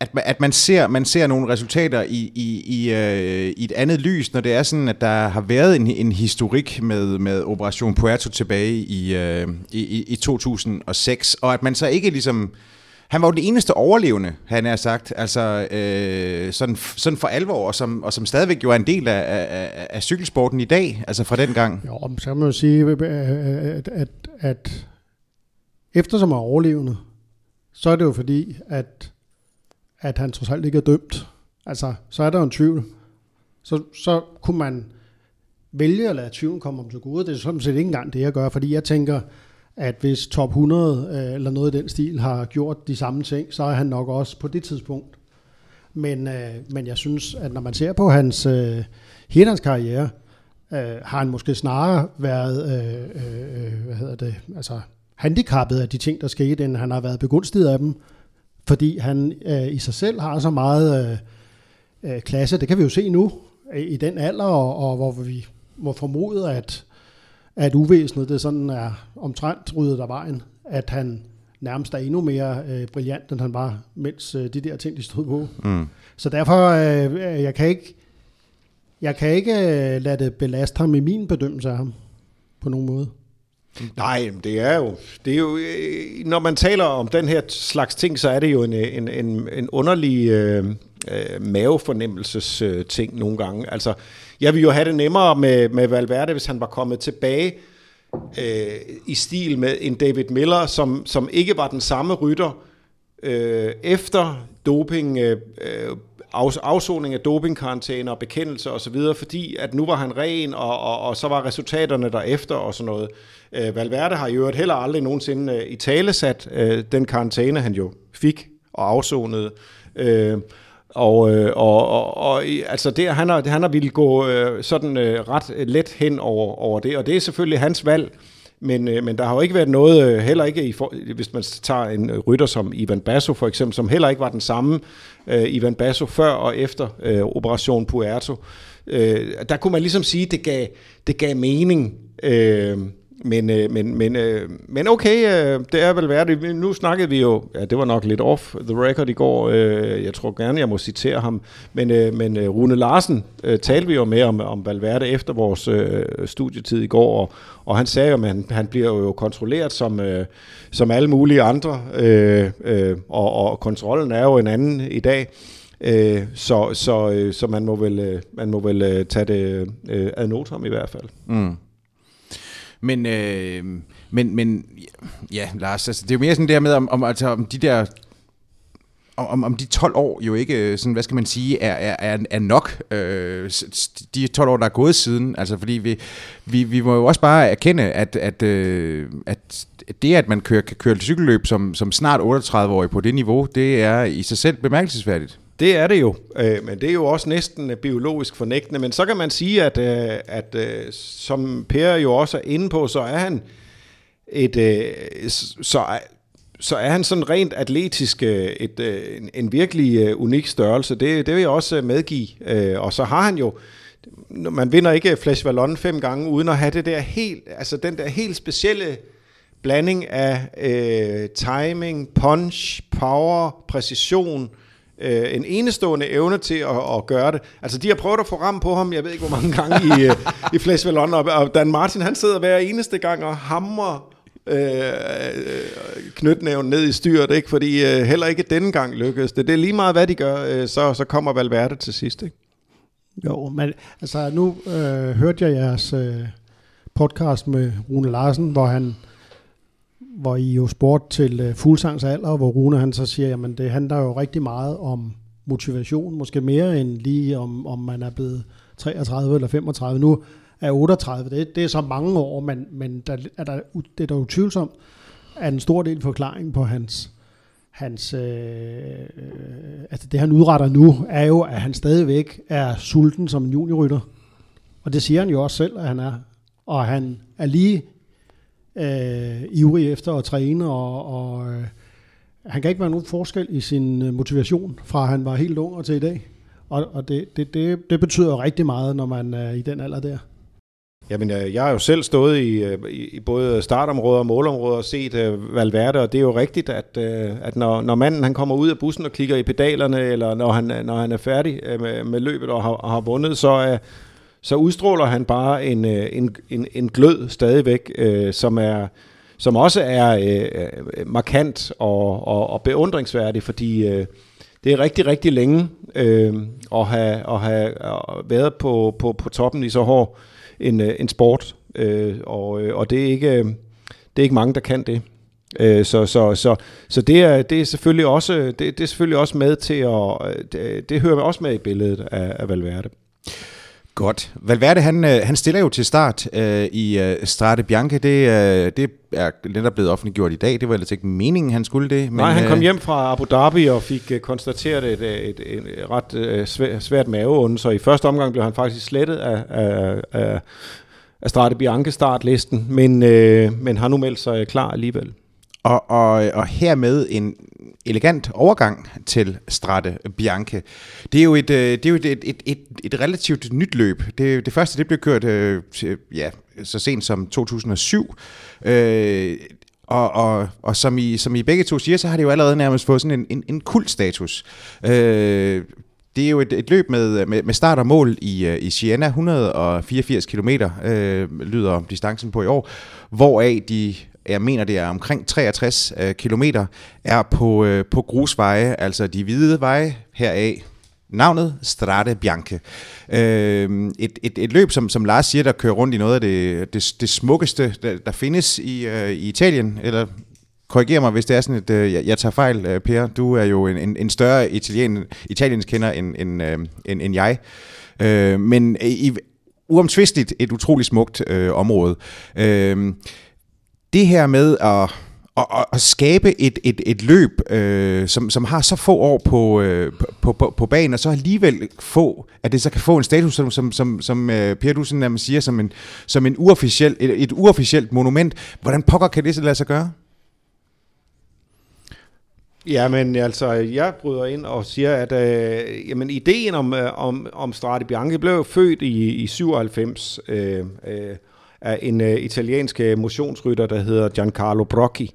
at, at man, ser, man ser nogle resultater i, i, i, øh, i et andet lys, når det er sådan, at der har været en, en historik med, med Operation Puerto tilbage i, øh, i, i, 2006, og at man så ikke ligesom... Han var jo den eneste overlevende, han er sagt, altså øh, sådan, sådan for alvor, og som, og som stadigvæk jo er en del af, af, af, cykelsporten i dag, altså fra den gang. Jo, så kan man jo sige, at, at, at eftersom han er overlevende, så er det jo fordi, at, at han trods alt ikke er dømt. Altså, så er der jo en tvivl. Så, så kunne man vælge at lade tvivlen komme om til gode. Det er sådan set ikke engang det, jeg gør, fordi jeg tænker, at hvis top 100 øh, eller noget i den stil har gjort de samme ting, så er han nok også på det tidspunkt. Men, øh, men jeg synes, at når man ser på hans, øh, hele hans karriere, øh, har han måske snarere været øh, øh, hvad hedder det, altså handicappet af de ting, der skete, end han har været begunstiget af dem, fordi han øh, i sig selv har så meget øh, øh, klasse. Det kan vi jo se nu øh, i den alder, og, og hvor vi må formode, at, at uvæsenet det sådan er omtrent ryddet af vejen, at han nærmest er endnu mere øh, brillant, end han var, mens øh, de der ting, de stod på. Mm. Så derfor, øh, jeg kan ikke, jeg kan ikke øh, lade det belaste ham i min bedømmelse af ham, på nogen måde. Nej, det er jo, det er jo, øh, når man taler om den her slags ting, så er det jo en, en, en, en underlig øh, øh, mavefornemmelses øh, ting nogle gange. Altså, jeg ville jo have det nemmere med, med Valverde, hvis han var kommet tilbage øh, i stil med en David Miller, som, som ikke var den samme rytter øh, efter doping, øh, øh afsoning af dopingkarantæner og bekendelse osv., fordi at nu var han ren, og, og, og så var resultaterne derefter og sådan noget. Øh, Valverde har jo heller aldrig nogensinde øh, i tale sat øh, den karantæne, han jo fik og afsonede. Øh, og, øh, og, og, og altså det, han har, han har ville gå øh, sådan øh, ret øh, let hen over, over det, og det er selvfølgelig hans valg. Men, øh, men der har jo ikke været noget, øh, heller ikke i for, hvis man tager en rytter som Ivan Basso for eksempel, som heller ikke var den samme øh, Ivan Basso før og efter øh, Operation Puerto. Øh, der kunne man ligesom sige, at det gav, det gav mening. Øh, men, øh, men, men, øh, men okay, øh, det er vel værd. Nu snakkede vi jo, ja, det var nok lidt off the record i går. Øh, jeg tror gerne, jeg må citere ham. Men, øh, men øh, Rune Larsen øh, talte vi jo med om, om Valverde efter vores øh, studietid i går, og, og han sagde jo, at han, han bliver jo kontrolleret som, øh, som alle mulige andre, øh, øh, og, og kontrollen er jo en anden i dag. Øh, så så, øh, så man må vel, øh, man må vel øh, tage det øh, ad notam i hvert fald. Mm. Men, øh, men, men ja, Lars, altså, det er jo mere sådan der med, om, om, altså, om de der om, om de 12 år jo ikke, øh, sådan, hvad skal man sige, er, er, er nok, øh, de 12 år, der er gået siden. Altså, fordi vi, vi, vi må jo også bare erkende, at, at, øh, at det, at man kører, kan køre et cykelløb som, som snart 38-årig på det niveau, det er i sig selv bemærkelsesværdigt. Det er det jo, øh, men det er jo også næsten øh, biologisk fornægtende. Men så kan man sige, at, øh, at øh, som Per jo også er inde på, så er han et, øh, så, så er han sådan rent atletisk øh, et, en, en virkelig unik størrelse. Det, det vil jeg også medgive. Og så har han jo, man vinder ikke Flash Vallon fem gange, uden at have det der helt, altså den der helt specielle blanding af øh, timing, punch, power, præcision, øh, en enestående evne til at, at gøre det. Altså, de har prøvet at få ram på ham, jeg ved ikke hvor mange gange i, øh, i Flash Vallon, og, og Dan Martin, han sidder hver eneste gang og hamrer øh, knytnæven ned i styret, ikke? fordi øh, heller ikke denne gang lykkedes det. Det er lige meget, hvad de gør, øh, så, så kommer Valverde til sidst. Ikke? Jo, men altså nu øh, hørte jeg jeres øh, podcast med Rune Larsen, hvor han hvor I jo spurgte til øh, uh, fuldsangs alder, hvor Rune han så siger, jamen det handler jo rigtig meget om motivation, måske mere end lige om, om man er blevet 33 eller 35. Nu er 38, det, det er så mange år, men, men der, er der, det er da utvivlsomt, at en stor del forklaring på hans, hans øh, øh, altså det han udretter nu, er jo, at han stadigvæk er sulten som en juniorrytter. Og det siger han jo også selv, at han er. Og han er lige øh, ivrig efter at træne, og, og øh, han kan ikke være nogen forskel i sin øh, motivation, fra han var helt ung og til i dag. Og, og det, det, det, det betyder rigtig meget, når man er i den alder der. Jamen, øh, jeg har jo selv stået øh, i, i, både startområder og målområder og set uh, Valverde, og det er jo rigtigt, at, uh, at når, når manden han kommer ud af bussen og kigger i pedalerne, eller når han, når han er færdig uh, med, med løbet og har, og har vundet, så, uh, så udstråler han bare en, øh, en, en, en glød stadigvæk, øh, som er som også er øh, øh, markant og, og, og beundringsværdig, fordi øh, det er rigtig, rigtig længe øh, at, have, at have øh, været på, på, på toppen i så hård en, en sport, øh, og, og det, er ikke, det er ikke mange, der kan det. Øh, så så, så, så det, er, det, er selvfølgelig også, det, det er selvfølgelig også med til at, det, det hører også med i billedet af, af Valverde. Godt. Valverde, han, øh, han stiller jo til start øh, i øh, Strade Bianche. Det, øh, det er netop blevet offentliggjort i dag. Det var ellers ikke meningen, han skulle det. Men, Nej, han kom øh, hjem fra Abu Dhabi og fik uh, konstateret et, et, et, et ret uh, svært, svært maveonde, så i første omgang blev han faktisk slettet af, af, af, af Strade Bianche startlisten, men, øh, men har nu meldt sig klar alligevel. Og, og, og hermed en elegant overgang til Strade Bianche. Det er jo et, øh, det er jo et, et, et, et, relativt nyt løb. Det, det første det blev kørt øh, ja, så sent som 2007. Øh, og, og, og som, I, som I begge to siger, så har det jo allerede nærmest fået sådan en, en, en kultstatus. Øh, det er jo et, et løb med, med, med start og mål i, øh, i Siena, 184 km øh, lyder distancen på i år, hvoraf de jeg mener det er omkring 63 øh, kilometer, er på, øh, på grusveje, altså de hvide veje heraf, navnet Strade Bianche. Øh, et, et, et løb, som, som Lars siger, der kører rundt i noget af det, det, det smukkeste, der, der findes i, øh, i Italien, eller korriger mig, hvis det er sådan, at øh, jeg, jeg tager fejl, øh, Per. Du er jo en, en, en større italien, italiensk kender end, end, øh, end, end jeg. Øh, men i, uomtvisteligt et utroligt smukt øh, område. Øh, det her med at, at, at skabe et, et, et løb, øh, som, som har så få år på, øh, på, på, på banen, og så alligevel få, at det så kan få en status, som, som, som, som øh, Per Dusen siger, som en, som en uofficiel, et, et uofficielt monument. Hvordan pokker kan det så lade sig gøre? Ja, men altså, jeg bryder ind og siger, at øh, jamen, ideen om, øh, om, om Strade Bianche blev født i, i 97 øh, øh, af en øh, italiensk øh, motionsrytter, der hedder Giancarlo Brocchi.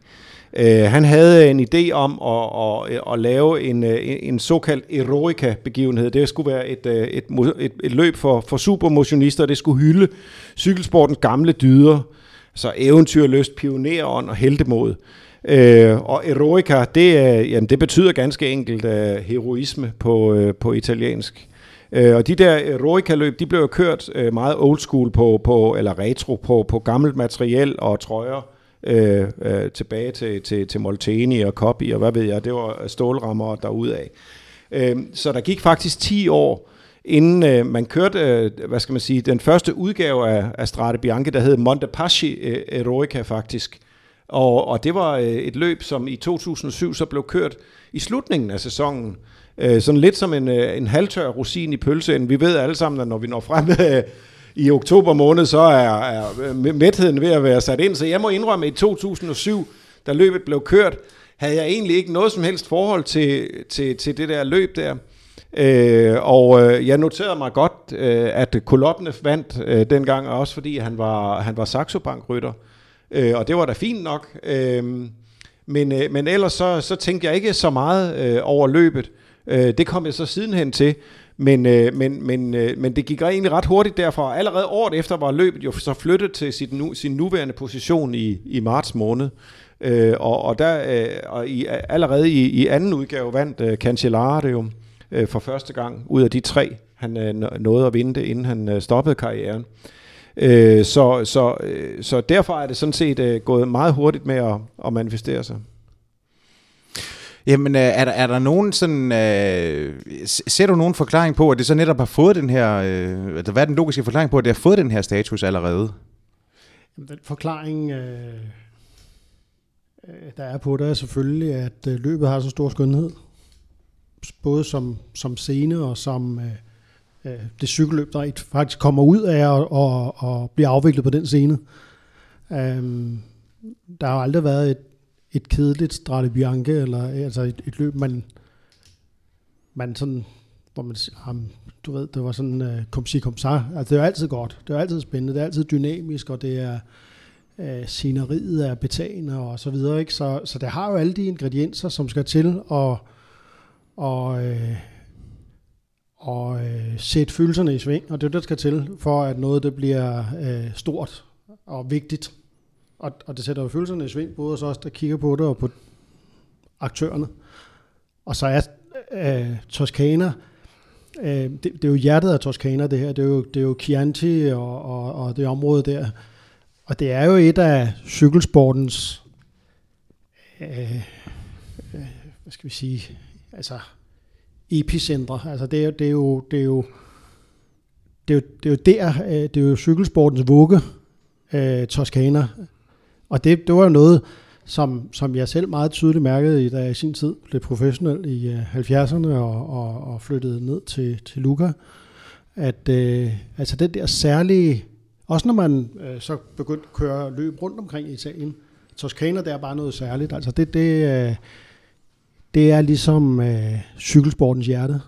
Øh, han havde øh, en idé om at, at, øh, at lave en, en såkaldt eroica-begivenhed. Det skulle være et, et, et, et løb for, for supermotionister, det skulle hylde cykelsportens gamle dyder, så eventyrlyst, pionerånd og heltemod. Øh, og eroica, det, jamen, det betyder ganske enkelt uh, heroisme på, uh, på italiensk. Øh, og de der øh, Roika-løb, de blev kørt øh, meget old school på, på, eller retro på, på gammelt materiel og trøjer. Øh, øh, tilbage til, til, til Molteni og Copy og hvad ved jeg, det var øh, stålrammer derudad. Øh, så der gik faktisk 10 år, inden øh, man kørte, øh, hvad skal man sige, den første udgave af, af Strade Bianche, der hed Montepaschi Eroica øh, faktisk. Og, og det var øh, et løb, som i 2007 så blev kørt i slutningen af sæsonen. Øh, sådan lidt som en, øh, en halvtør rosin i pølsen. Vi ved alle sammen, at når vi når frem øh, i oktober måned, så er, er øh, mætheden ved at være sat ind. Så jeg må indrømme, at i 2007, da løbet blev kørt, havde jeg egentlig ikke noget som helst forhold til, til, til det der løb der. Øh, og øh, jeg noterede mig godt, øh, at Kolopnev vandt øh, dengang, også fordi han var, han var Saxo Bank-rytter. Øh, og det var da fint nok. Øh, men, øh, men ellers så, så tænkte jeg ikke så meget øh, over løbet. Øh, det kom jeg så sidenhen til. Men, øh, men, men, øh, men det gik egentlig ret hurtigt derfra. Allerede året efter var løbet jo så flyttet til sit nu, sin nuværende position i, i marts måned. Øh, og, og, der, øh, og i, allerede i, i anden udgave vandt øh, Cancellara det jo øh, for første gang ud af de tre, han øh, nåede at vinde det, inden han øh, stoppede karrieren. Øh, så, så, øh, så derfor er det sådan set øh, gået meget hurtigt med at, at manifestere sig. Jamen, øh, er der, er der nogen sådan, øh, ser du nogen forklaring på, at det så netop har fået den her, øh, altså, hvad er den logiske forklaring på, at det har fået den her status allerede? Den forklaring, øh, øh, der er på det, er selvfølgelig, at øh, løbet har så stor skønhed. Både som, som scene og som, øh, det cykelløb, der faktisk kommer ud af og, og, og bliver afviklet på den scene. Um, der har aldrig været et, et kedeligt Strade Bianche, eller altså et, et løb, man, man sådan, hvor man siger, du ved, det var sådan uh, kom si kom så. Altså det er altid godt, det er altid spændende, det er altid dynamisk, og det er uh, sceneriet er betagende og så videre, ikke? Så, så det har jo alle de ingredienser, som skal til, og, og øh, og øh, sætte følelserne i sving, og det er det, der skal til, for at noget det bliver øh, stort og vigtigt. Og, og det sætter jo følelserne i sving, både hos os, der kigger på det, og på aktørerne. Og så er øh, Toscana, øh, det, det er jo hjertet af Toscana, det her. Det er jo, det er jo Chianti og, og, og det område der. Og det er jo et af cykelsportens, øh, øh, hvad skal vi sige, altså epicentre. Altså det er, det er jo, det er jo, det er jo, det er jo der, øh, det er jo cykelsportens vugge, øh, Toscana. Og det, det var jo noget, som, som jeg selv meget tydeligt mærkede, da jeg i sin tid blev professionel i øh, 70'erne og, og, og flyttede ned til, til Luca. At øh, altså den der særlige, også når man øh, så begyndte at køre løb rundt omkring i Italien, Toscana, der er bare noget særligt. Altså det, det, øh, det er ligesom øh, cykelsportens hjerte.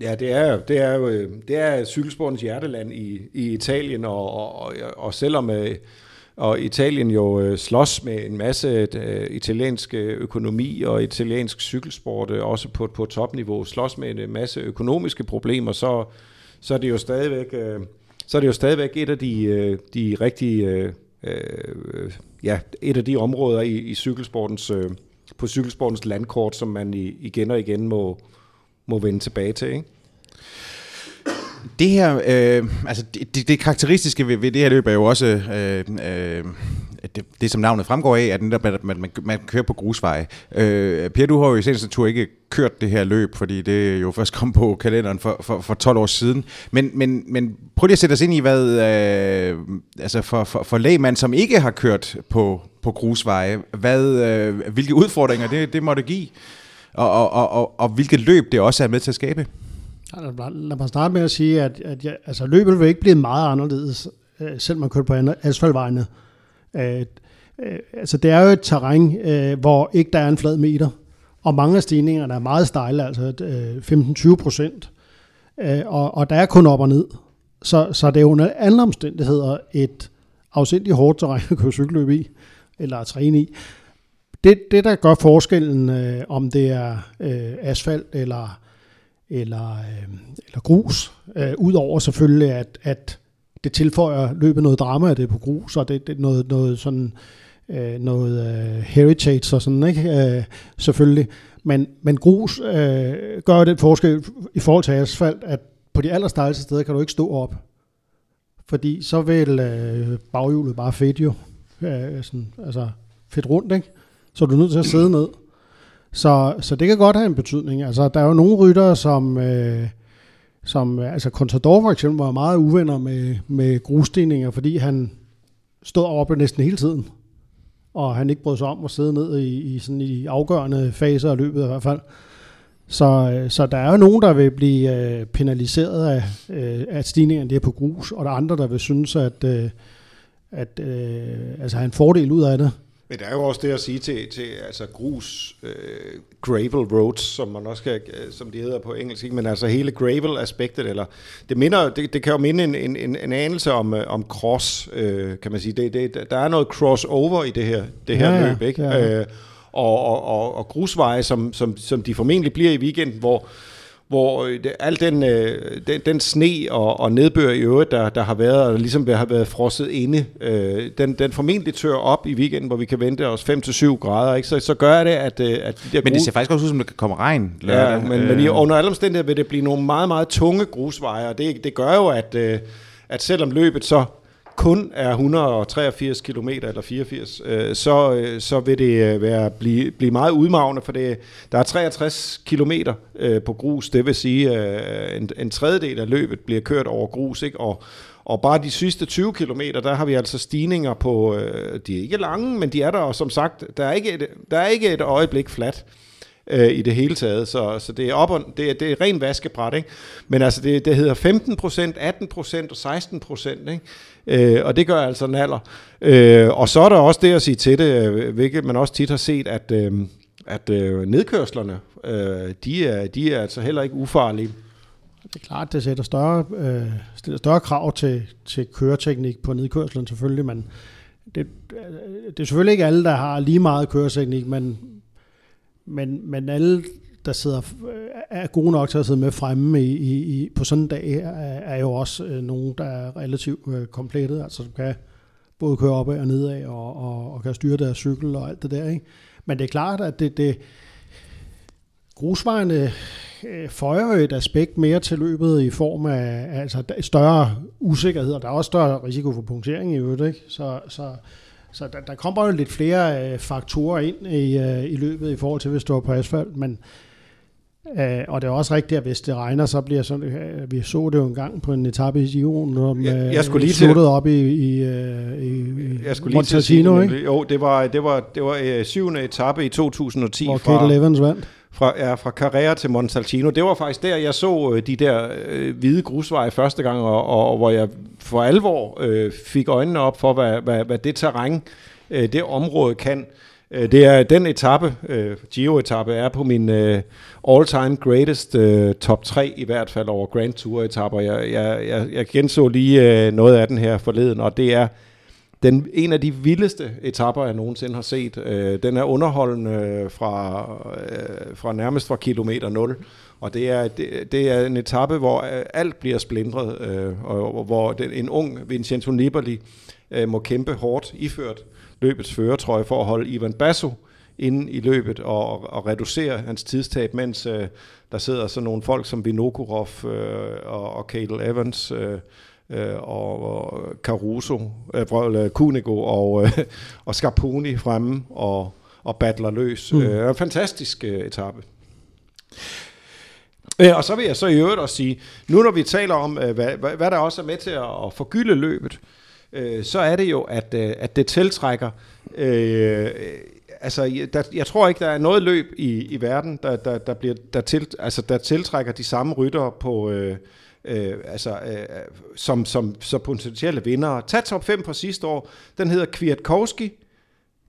Ja, det er, det er øh, det er cykelsportens hjerteland i, i Italien, og, og, og, og selvom, øh, og Italien jo øh, slås med en masse øh, italiensk øh, økonomi og italiensk cykelsport, øh, også på, på topniveau, slås med en øh, masse økonomiske problemer, så, så er det jo stadigvæk, øh, så er det jo stadigvæk et af de, øh, de rigtige, øh, øh, ja, et af de områder i, i cykelsportens, øh, på cykelsportens landkort, som man i, igen og igen må, må vende tilbage til, ikke? Det her, øh, altså det, det, det karakteristiske ved, ved det her løb er jo også, øh, øh, det, det som navnet fremgår af, at man, man, man, man kører på grusveje. Øh, Per, du har jo i seneste tur ikke kørt det her løb, fordi det er jo først kom på kalenderen for, for, for 12 år siden. Men, men, men prøv lige at sætte os ind i, hvad, øh, altså for, for, for lægmand, som ikke har kørt på, på grusveje, hvad, øh, hvilke udfordringer det, det måtte give, og, og, og, og, og hvilket løb det også er med til at skabe. Lad mig starte med at sige, at, at jeg, altså, løbet vil ikke blive meget anderledes, øh, selv man kører på asfaltvejene. Øh, øh, altså, det er jo et terræn, øh, hvor ikke der er en flad meter, og mange af stigningerne er meget stejle, altså øh, 15-20 procent, øh, og, og der er kun op og ned. Så, så det er under alle omstændigheder et afsindigt hårdt terræn at køre cykelløb i, eller at træne i. Det, det der gør forskellen, øh, om det er øh, asfalt eller eller, øh, eller grus. Øh, Udover selvfølgelig, at, at det tilføjer løbet noget drama, at det er på grus, og det, det er noget, noget sådan øh, noget øh, heritage og sådan, ikke? Øh, selvfølgelig. Men, men grus øh, gør den forskel i forhold til asfalt, at på de allerstejleste steder kan du ikke stå op. Fordi så vil øh, baghjulet bare fedt jo. Øh, sådan, altså fedt rundt, ikke? Så er du nødt til at sidde ned. Så, så det kan godt have en betydning. Altså, der er jo nogle ryttere, som, øh, som altså Contador for eksempel var meget uvenner med, med grusstigninger, fordi han stod oppe næsten hele tiden. Og han ikke brød sig om at sidde ned i, i, sådan i afgørende faser af løbet i hvert fald. Så, øh, så der er jo nogen, der vil blive øh, penaliseret af, øh, at stigningerne er på grus, og der er andre, der vil synes, at, øh, at øh, altså have en fordel ud af det. Men der er jo også det at sige til, til altså grus, øh, gravel roads, som man også kan, øh, som de hedder på engelsk, ikke? men altså hele gravel-aspektet, eller det minder, det, det kan jo minde en, en, en, en anelse om, øh, om cross, øh, kan man sige. Det, det, der er noget crossover i det her, det her ja, løb, ikke? Ja, ja. Øh, og, og, og, og grusveje, som, som, som de formentlig bliver i weekenden, hvor hvor øh, det, al den, øh, den, den sne og, og nedbør i øvrigt, der, der har været, og ligesom har været frosset inde, øh, den, den formentlig tør op i weekenden, hvor vi kan vente os 5-7 grader, ikke? Så, så gør det, at... Øh, at de der men det ser faktisk også ud, som der kan komme regn lørdag. Ja, men, øh. men i, under alle omstændigheder vil det blive nogle meget, meget tunge grusveje, og det, det gør jo, at, øh, at selvom løbet så kun er 183 km eller 84, øh, så, øh, så vil det øh, være, blive, blive meget udmavende, for det, der er 63 km øh, på grus, det vil sige, øh, en, en tredjedel af løbet bliver kørt over grus, ikke? Og, og bare de sidste 20 km, der har vi altså stigninger på, øh, de er ikke lange, men de er der, og som sagt, der er ikke et, der er ikke et øjeblik fladt øh, i det hele taget. Så, så det er op og, det er, det er ren vaskebræt, ikke? Men altså, det, det hedder 15% 18% og 16% ikke? Øh, og det gør altså en alder. Øh, og så er der også det at sige til det, øh, hvilket man også tit har set, at, øh, at øh, nedkørslerne, øh, de, er, de er altså heller ikke ufarlige. Det er klart, det sætter større, øh, stiller større krav til, til køreteknik på nedkørslen selvfølgelig, men det, øh, det er selvfølgelig ikke alle, der har lige meget køreteknik, men men, men alle, der sidder, øh, er gode nok til at sidde med fremme i, i, i, på sådan en dag, er, er jo også øh, nogen, der er relativt øh, komplettet, altså som kan både køre op og nedad og, og, og kan styre deres cykel og alt det der. Ikke? Men det er klart, at det, det grusvejene øh, føjer et aspekt mere til løbet i form af altså, større usikkerhed, og der er også større risiko for punktering i øvrigt. Ikke? Så, så så der, der kommer jo lidt flere øh, faktorer ind i, øh, i løbet i forhold til, hvis du er på asfalt, men øh, og det er også rigtigt, at hvis det regner, så bliver sådan, øh, vi så det jo en gang på en etape i Giron, når jeg, jeg øh, skulle lige sluttede op i, i, øh, i, jeg skulle lige til sige ikke? Jo, det var, det var, det var øh, syvende etape i 2010. Hvor Kate Evans vandt fra, ja, fra Carrera til Montalcino. Det var faktisk der, jeg så øh, de der øh, hvide grusveje første gang, og, og, og hvor jeg for alvor øh, fik øjnene op for, hvad, hvad, hvad det terræn, øh, det område kan. Øh, Øh, det er den etape, øh, Giro-etape, er på min øh, all-time greatest øh, top 3 i hvert fald over Grand Tour-etapper. Jeg, jeg, jeg, jeg genså lige øh, noget af den her forleden, og det er den, en af de vildeste etapper, jeg nogensinde har set. Øh, den er underholdende fra, øh, fra nærmest fra kilometer 0. Og det er, det, det er en etape, hvor øh, alt bliver splindret, øh, og, og hvor den, en ung Vincenzo Nibali øh, må kæmpe hårdt iført løbets føretrøje for at holde Ivan Basso inde i løbet og, og reducere hans tidstab, mens øh, der sidder sådan nogle folk som Vinokurov øh, og, og Cadel Evans øh, øh, og, og Caruso, øh, Kunego og, øh, og Scarponi fremme og, og battler løs. Mm. Øh, en fantastisk øh, etape. Øh, og så vil jeg så i øvrigt også sige, nu når vi taler om, øh, hvad, hvad der også er med til at forgylde løbet, øh, Øh, så er det jo, at, øh, at det tiltrækker... Øh, altså, der, jeg tror ikke, der er noget løb i, i verden, der, der, der, bliver, der, til, altså, der tiltrækker de samme ryttere på... Øh, øh, altså, øh, som, som, som potentielle vindere. Tag top 5 på sidste år. Den hedder Kwiatkowski,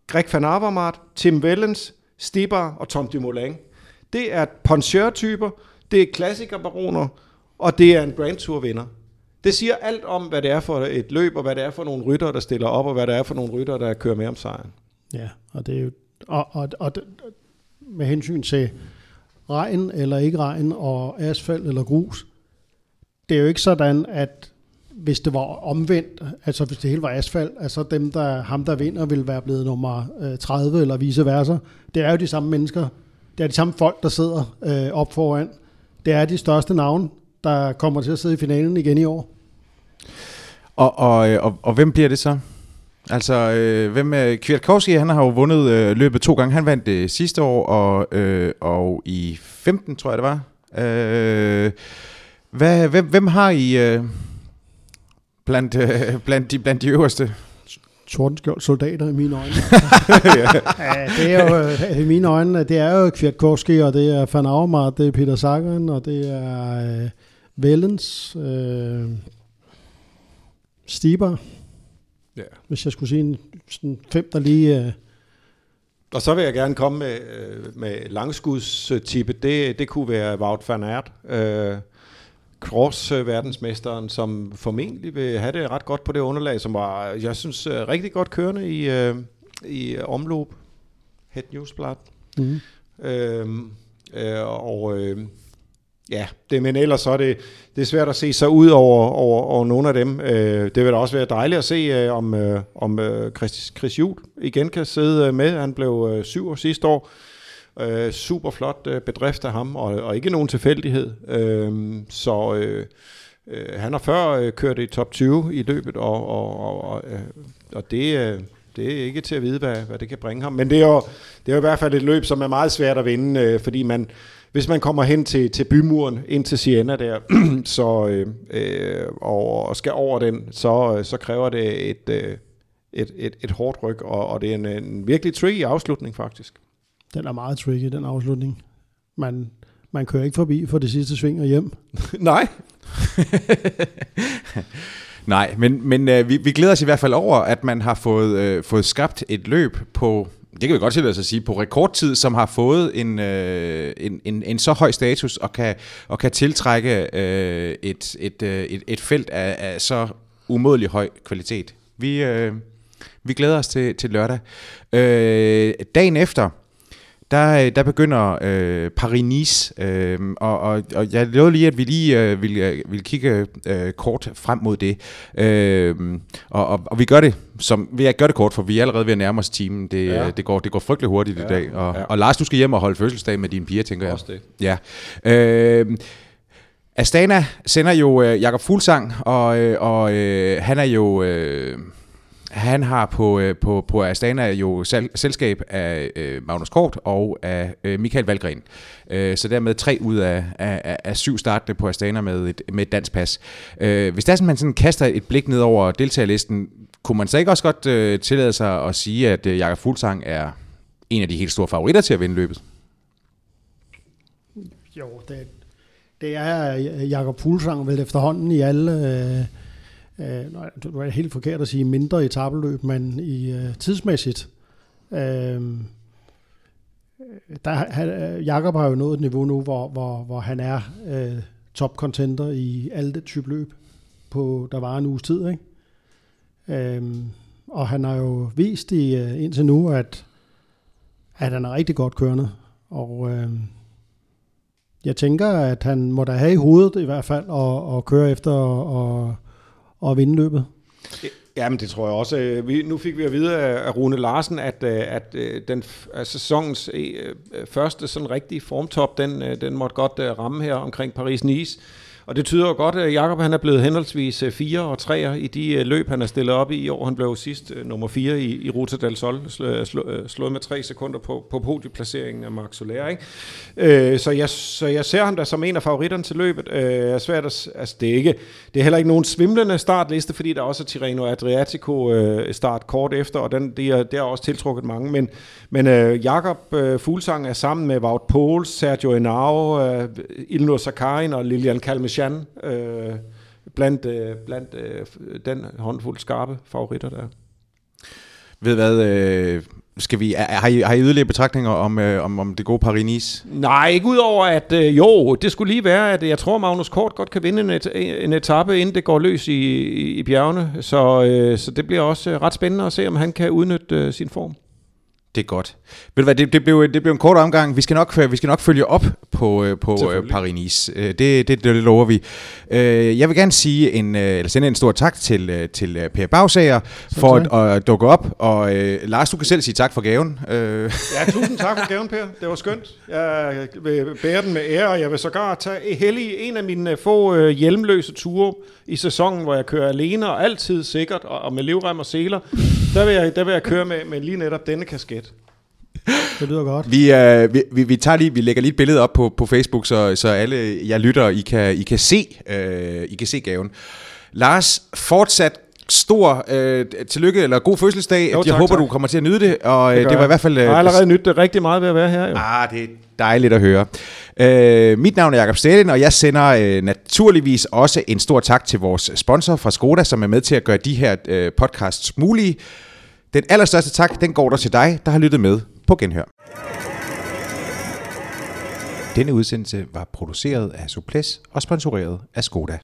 Greg van Avermaet, Tim Wellens, Stibar og Tom Dumoulin. Det er poncheur-typer, det er klassikerbaroner, og det er en Grand Tour vinder. Det siger alt om, hvad det er for et løb, og hvad det er for nogle rytter, der stiller op, og hvad det er for nogle rytter, der kører med om sejren. Ja, og det er jo og, og, og med hensyn til regn eller ikke regn, og asfalt eller grus, det er jo ikke sådan, at hvis det var omvendt, altså hvis det hele var asfalt, altså dem, der, ham der vinder, ville være blevet nummer øh, 30 eller vice versa. Det er jo de samme mennesker, det er de samme folk, der sidder øh, op foran. Det er de største navne, der kommer til at sidde i finalen igen i år. Og, og, øh, og, og hvem bliver det så? Altså, øh, hvem er Kwiatkowski, han har jo vundet øh, løbet to gange. Han vandt det øh, sidste år, og, øh, og i 15, tror jeg det var. Øh, hvad, hvem, hvem har I øh, blandt, øh, blandt, de, blandt de øverste? Tordenskjold soldater i mine øjne. ja, det er jo øh, i mine øjne, det er jo Kwiatkowski, og det er Van Avermaet, det er Peter Sagan, og det er øh, Vellens, øh, Stiber. Ja. Hvis jeg skulle sige en, sådan fem, der lige... Øh, og så vil jeg gerne komme med, øh, med langskudstippe. Det, det kunne være Wout van Aert. Øh, cross-verdensmesteren, som formentlig vil have det ret godt på det underlag, som var, jeg synes, øh, rigtig godt kørende i, øh, i omløb. Het Newsblad. Mm. Øhm, øh, og øh, ja, det, men ellers så er det, det er svært at se sig ud over, over, over nogle af dem. Øh, det vil da også være dejligt at se, øh, om, øh, om øh, Chris, Chris Juhl igen kan sidde øh, med. Han blev øh, syv år sidste år. Øh, super flot øh, bedrift af ham, og, og ikke nogen tilfældighed. Øh, så øh, øh, han har før øh, kørt i top 20 i løbet, og, og, og, og, øh, og det, øh, det er ikke til at vide, hvad, hvad det kan bringe ham. Men det er, jo, det er jo i hvert fald et løb, som er meget svært at vinde, øh, fordi man, hvis man kommer hen til, til bymuren, ind til Siena der, så, øh, øh, og, og skal over den, så, så kræver det et, øh, et, et, et hårdt ryg, og, og det er en, en virkelig tricky afslutning faktisk. Den er meget tricky, den afslutning. Man, man kører ikke forbi for det sidste sving og hjem. Nej. Nej, men, men øh, vi, vi glæder os i hvert fald over, at man har fået, øh, fået skabt et løb på, det kan vi godt tillade os at sige, på rekordtid, som har fået en, øh, en, en, en så høj status og kan, og kan tiltrække øh, et, et, øh, et, et felt af, af så umådelig høj kvalitet. Vi, øh, vi glæder os til, til lørdag. Øh, dagen efter, der, der begynder øh, Paris-Nice, øh, og, og, og jeg lovede lige, at vi lige øh, ville, øh, ville kigge øh, kort frem mod det. Øh, og, og, og vi gør det som, vi gør det kort, for vi er allerede ved at nærme os timen. Det, ja. det, går, det går frygtelig hurtigt ja. i dag. Og, ja. og Lars, du skal hjem og holde fødselsdag med dine piger, tænker jeg. Også det. Ja. Øh, Astana sender jo øh, Jakob Fuglsang, og, øh, og øh, han er jo... Øh, han har på, øh, på, på Astana jo sel, selskab af øh, Magnus Kort og af øh, Michael Valgren. Øh, så dermed tre ud af, af, af syv startende på Astana med et, med et dansk pas. Øh, hvis der sådan, man sådan kaster et blik ned over deltagerlisten, kunne man så ikke også godt øh, tillade sig at sige, at øh, Jakob Fuglsang er en af de helt store favoritter til at vinde løbet? Jo, det, det er Jakob Fuglsang vel efterhånden i alle... Øh øh, nej, det var helt forkert at sige mindre etabeløb, men i øh, tidsmæssigt, øh, der, øh, Jakob har jo nået et niveau nu, hvor, hvor, hvor han er øh, top contender i alle det type løb, på, der var en uges tid. Ikke? Øh, og han har jo vist i, øh, indtil nu, at, at han er rigtig godt kørende. Og øh, jeg tænker, at han må da have i hovedet i hvert fald at, at køre efter og, og vinde løbet. Jamen det tror jeg også. Øh, vi, nu fik vi at vide af Rune Larsen, at, øh, at øh, den at sæsonens første sådan rigtige formtop, den, den måtte godt ramme her omkring Paris-Nice. Og det tyder jo godt, at Jakob han er blevet henholdsvis øh, 4 og 3 i de øh, løb, han er stillet op i i år. Han blev sidst øh, nummer 4 i, i Ruta del Sol, slået med 3 sekunder på, på podieplaceringen af Max Soler. Ikke? Øh, så, jeg, så jeg ser ham da som en af favoritterne til løbet. Øh, er svært at, altså, det, er ikke, det er heller ikke nogen svimlende startliste, fordi der også er Tirreno Adriatico øh, start kort efter, og den, det, er, det også tiltrukket mange. Men, men øh, Jakob øh, Fuglsang er sammen med Wout Poels, Sergio Henao, øh, Ilnur Sakarin og Lilian Kalmechan øh, blandt, øh, blandt øh, den håndfuld skarpe favoritter der. Ved hvad, øh, skal vi, har, I, har I yderligere betragtninger om, øh, om, om det gode Paris-Nice? Nej, ikke udover at øh, jo, det skulle lige være, at jeg tror, Magnus Kort godt kan vinde en, et, en etape, inden det går løs i, i, i bjergene. Så, øh, så det bliver også ret spændende at se, om han kan udnytte øh, sin form. Det er godt. Ved du hvad, det, det, blev, det blev en kort omgang. Vi skal nok, vi skal nok følge op på, øh, på øh. Øh, det, det, det, det lover vi. Jeg vil gerne sige en, eller sende en stor tak til, til Per Bagsager for at, at dukke op. Og Lars, du kan selv sige tak for gaven. Ja, tusind tak for gaven, Per. Det var skønt. Jeg vil bære den med ære, og jeg vil sågar tage heldig en af mine få hjelmløse ture i sæsonen, hvor jeg kører alene og altid sikkert, og med livrem og seler. Der vil jeg, der vil jeg køre med, med lige netop denne kasket. Det lyder godt. Vi, øh, vi, vi, vi, tager lige, vi lægger lige et billede op på, på Facebook, så, så alle jeg lytter, I kan, I kan, se, øh, I kan se gaven. Lars, fortsat stor øh, tillykke, eller god fødselsdag. Jo, tak, jeg håber, tak. du kommer til at nyde det, og det, det var i hvert fald... Øh, jeg har allerede nydt det rigtig meget ved at være her. Jo. Ah, det er dejligt at høre. Øh, mit navn er Jakob Stalin, og jeg sender øh, naturligvis også en stor tak til vores sponsor fra Skoda, som er med til at gøre de her øh, podcasts mulige. Den allerstørste tak, den går der til dig, der har lyttet med på Genhør. Denne udsendelse var produceret af Suples og sponsoreret af Skoda.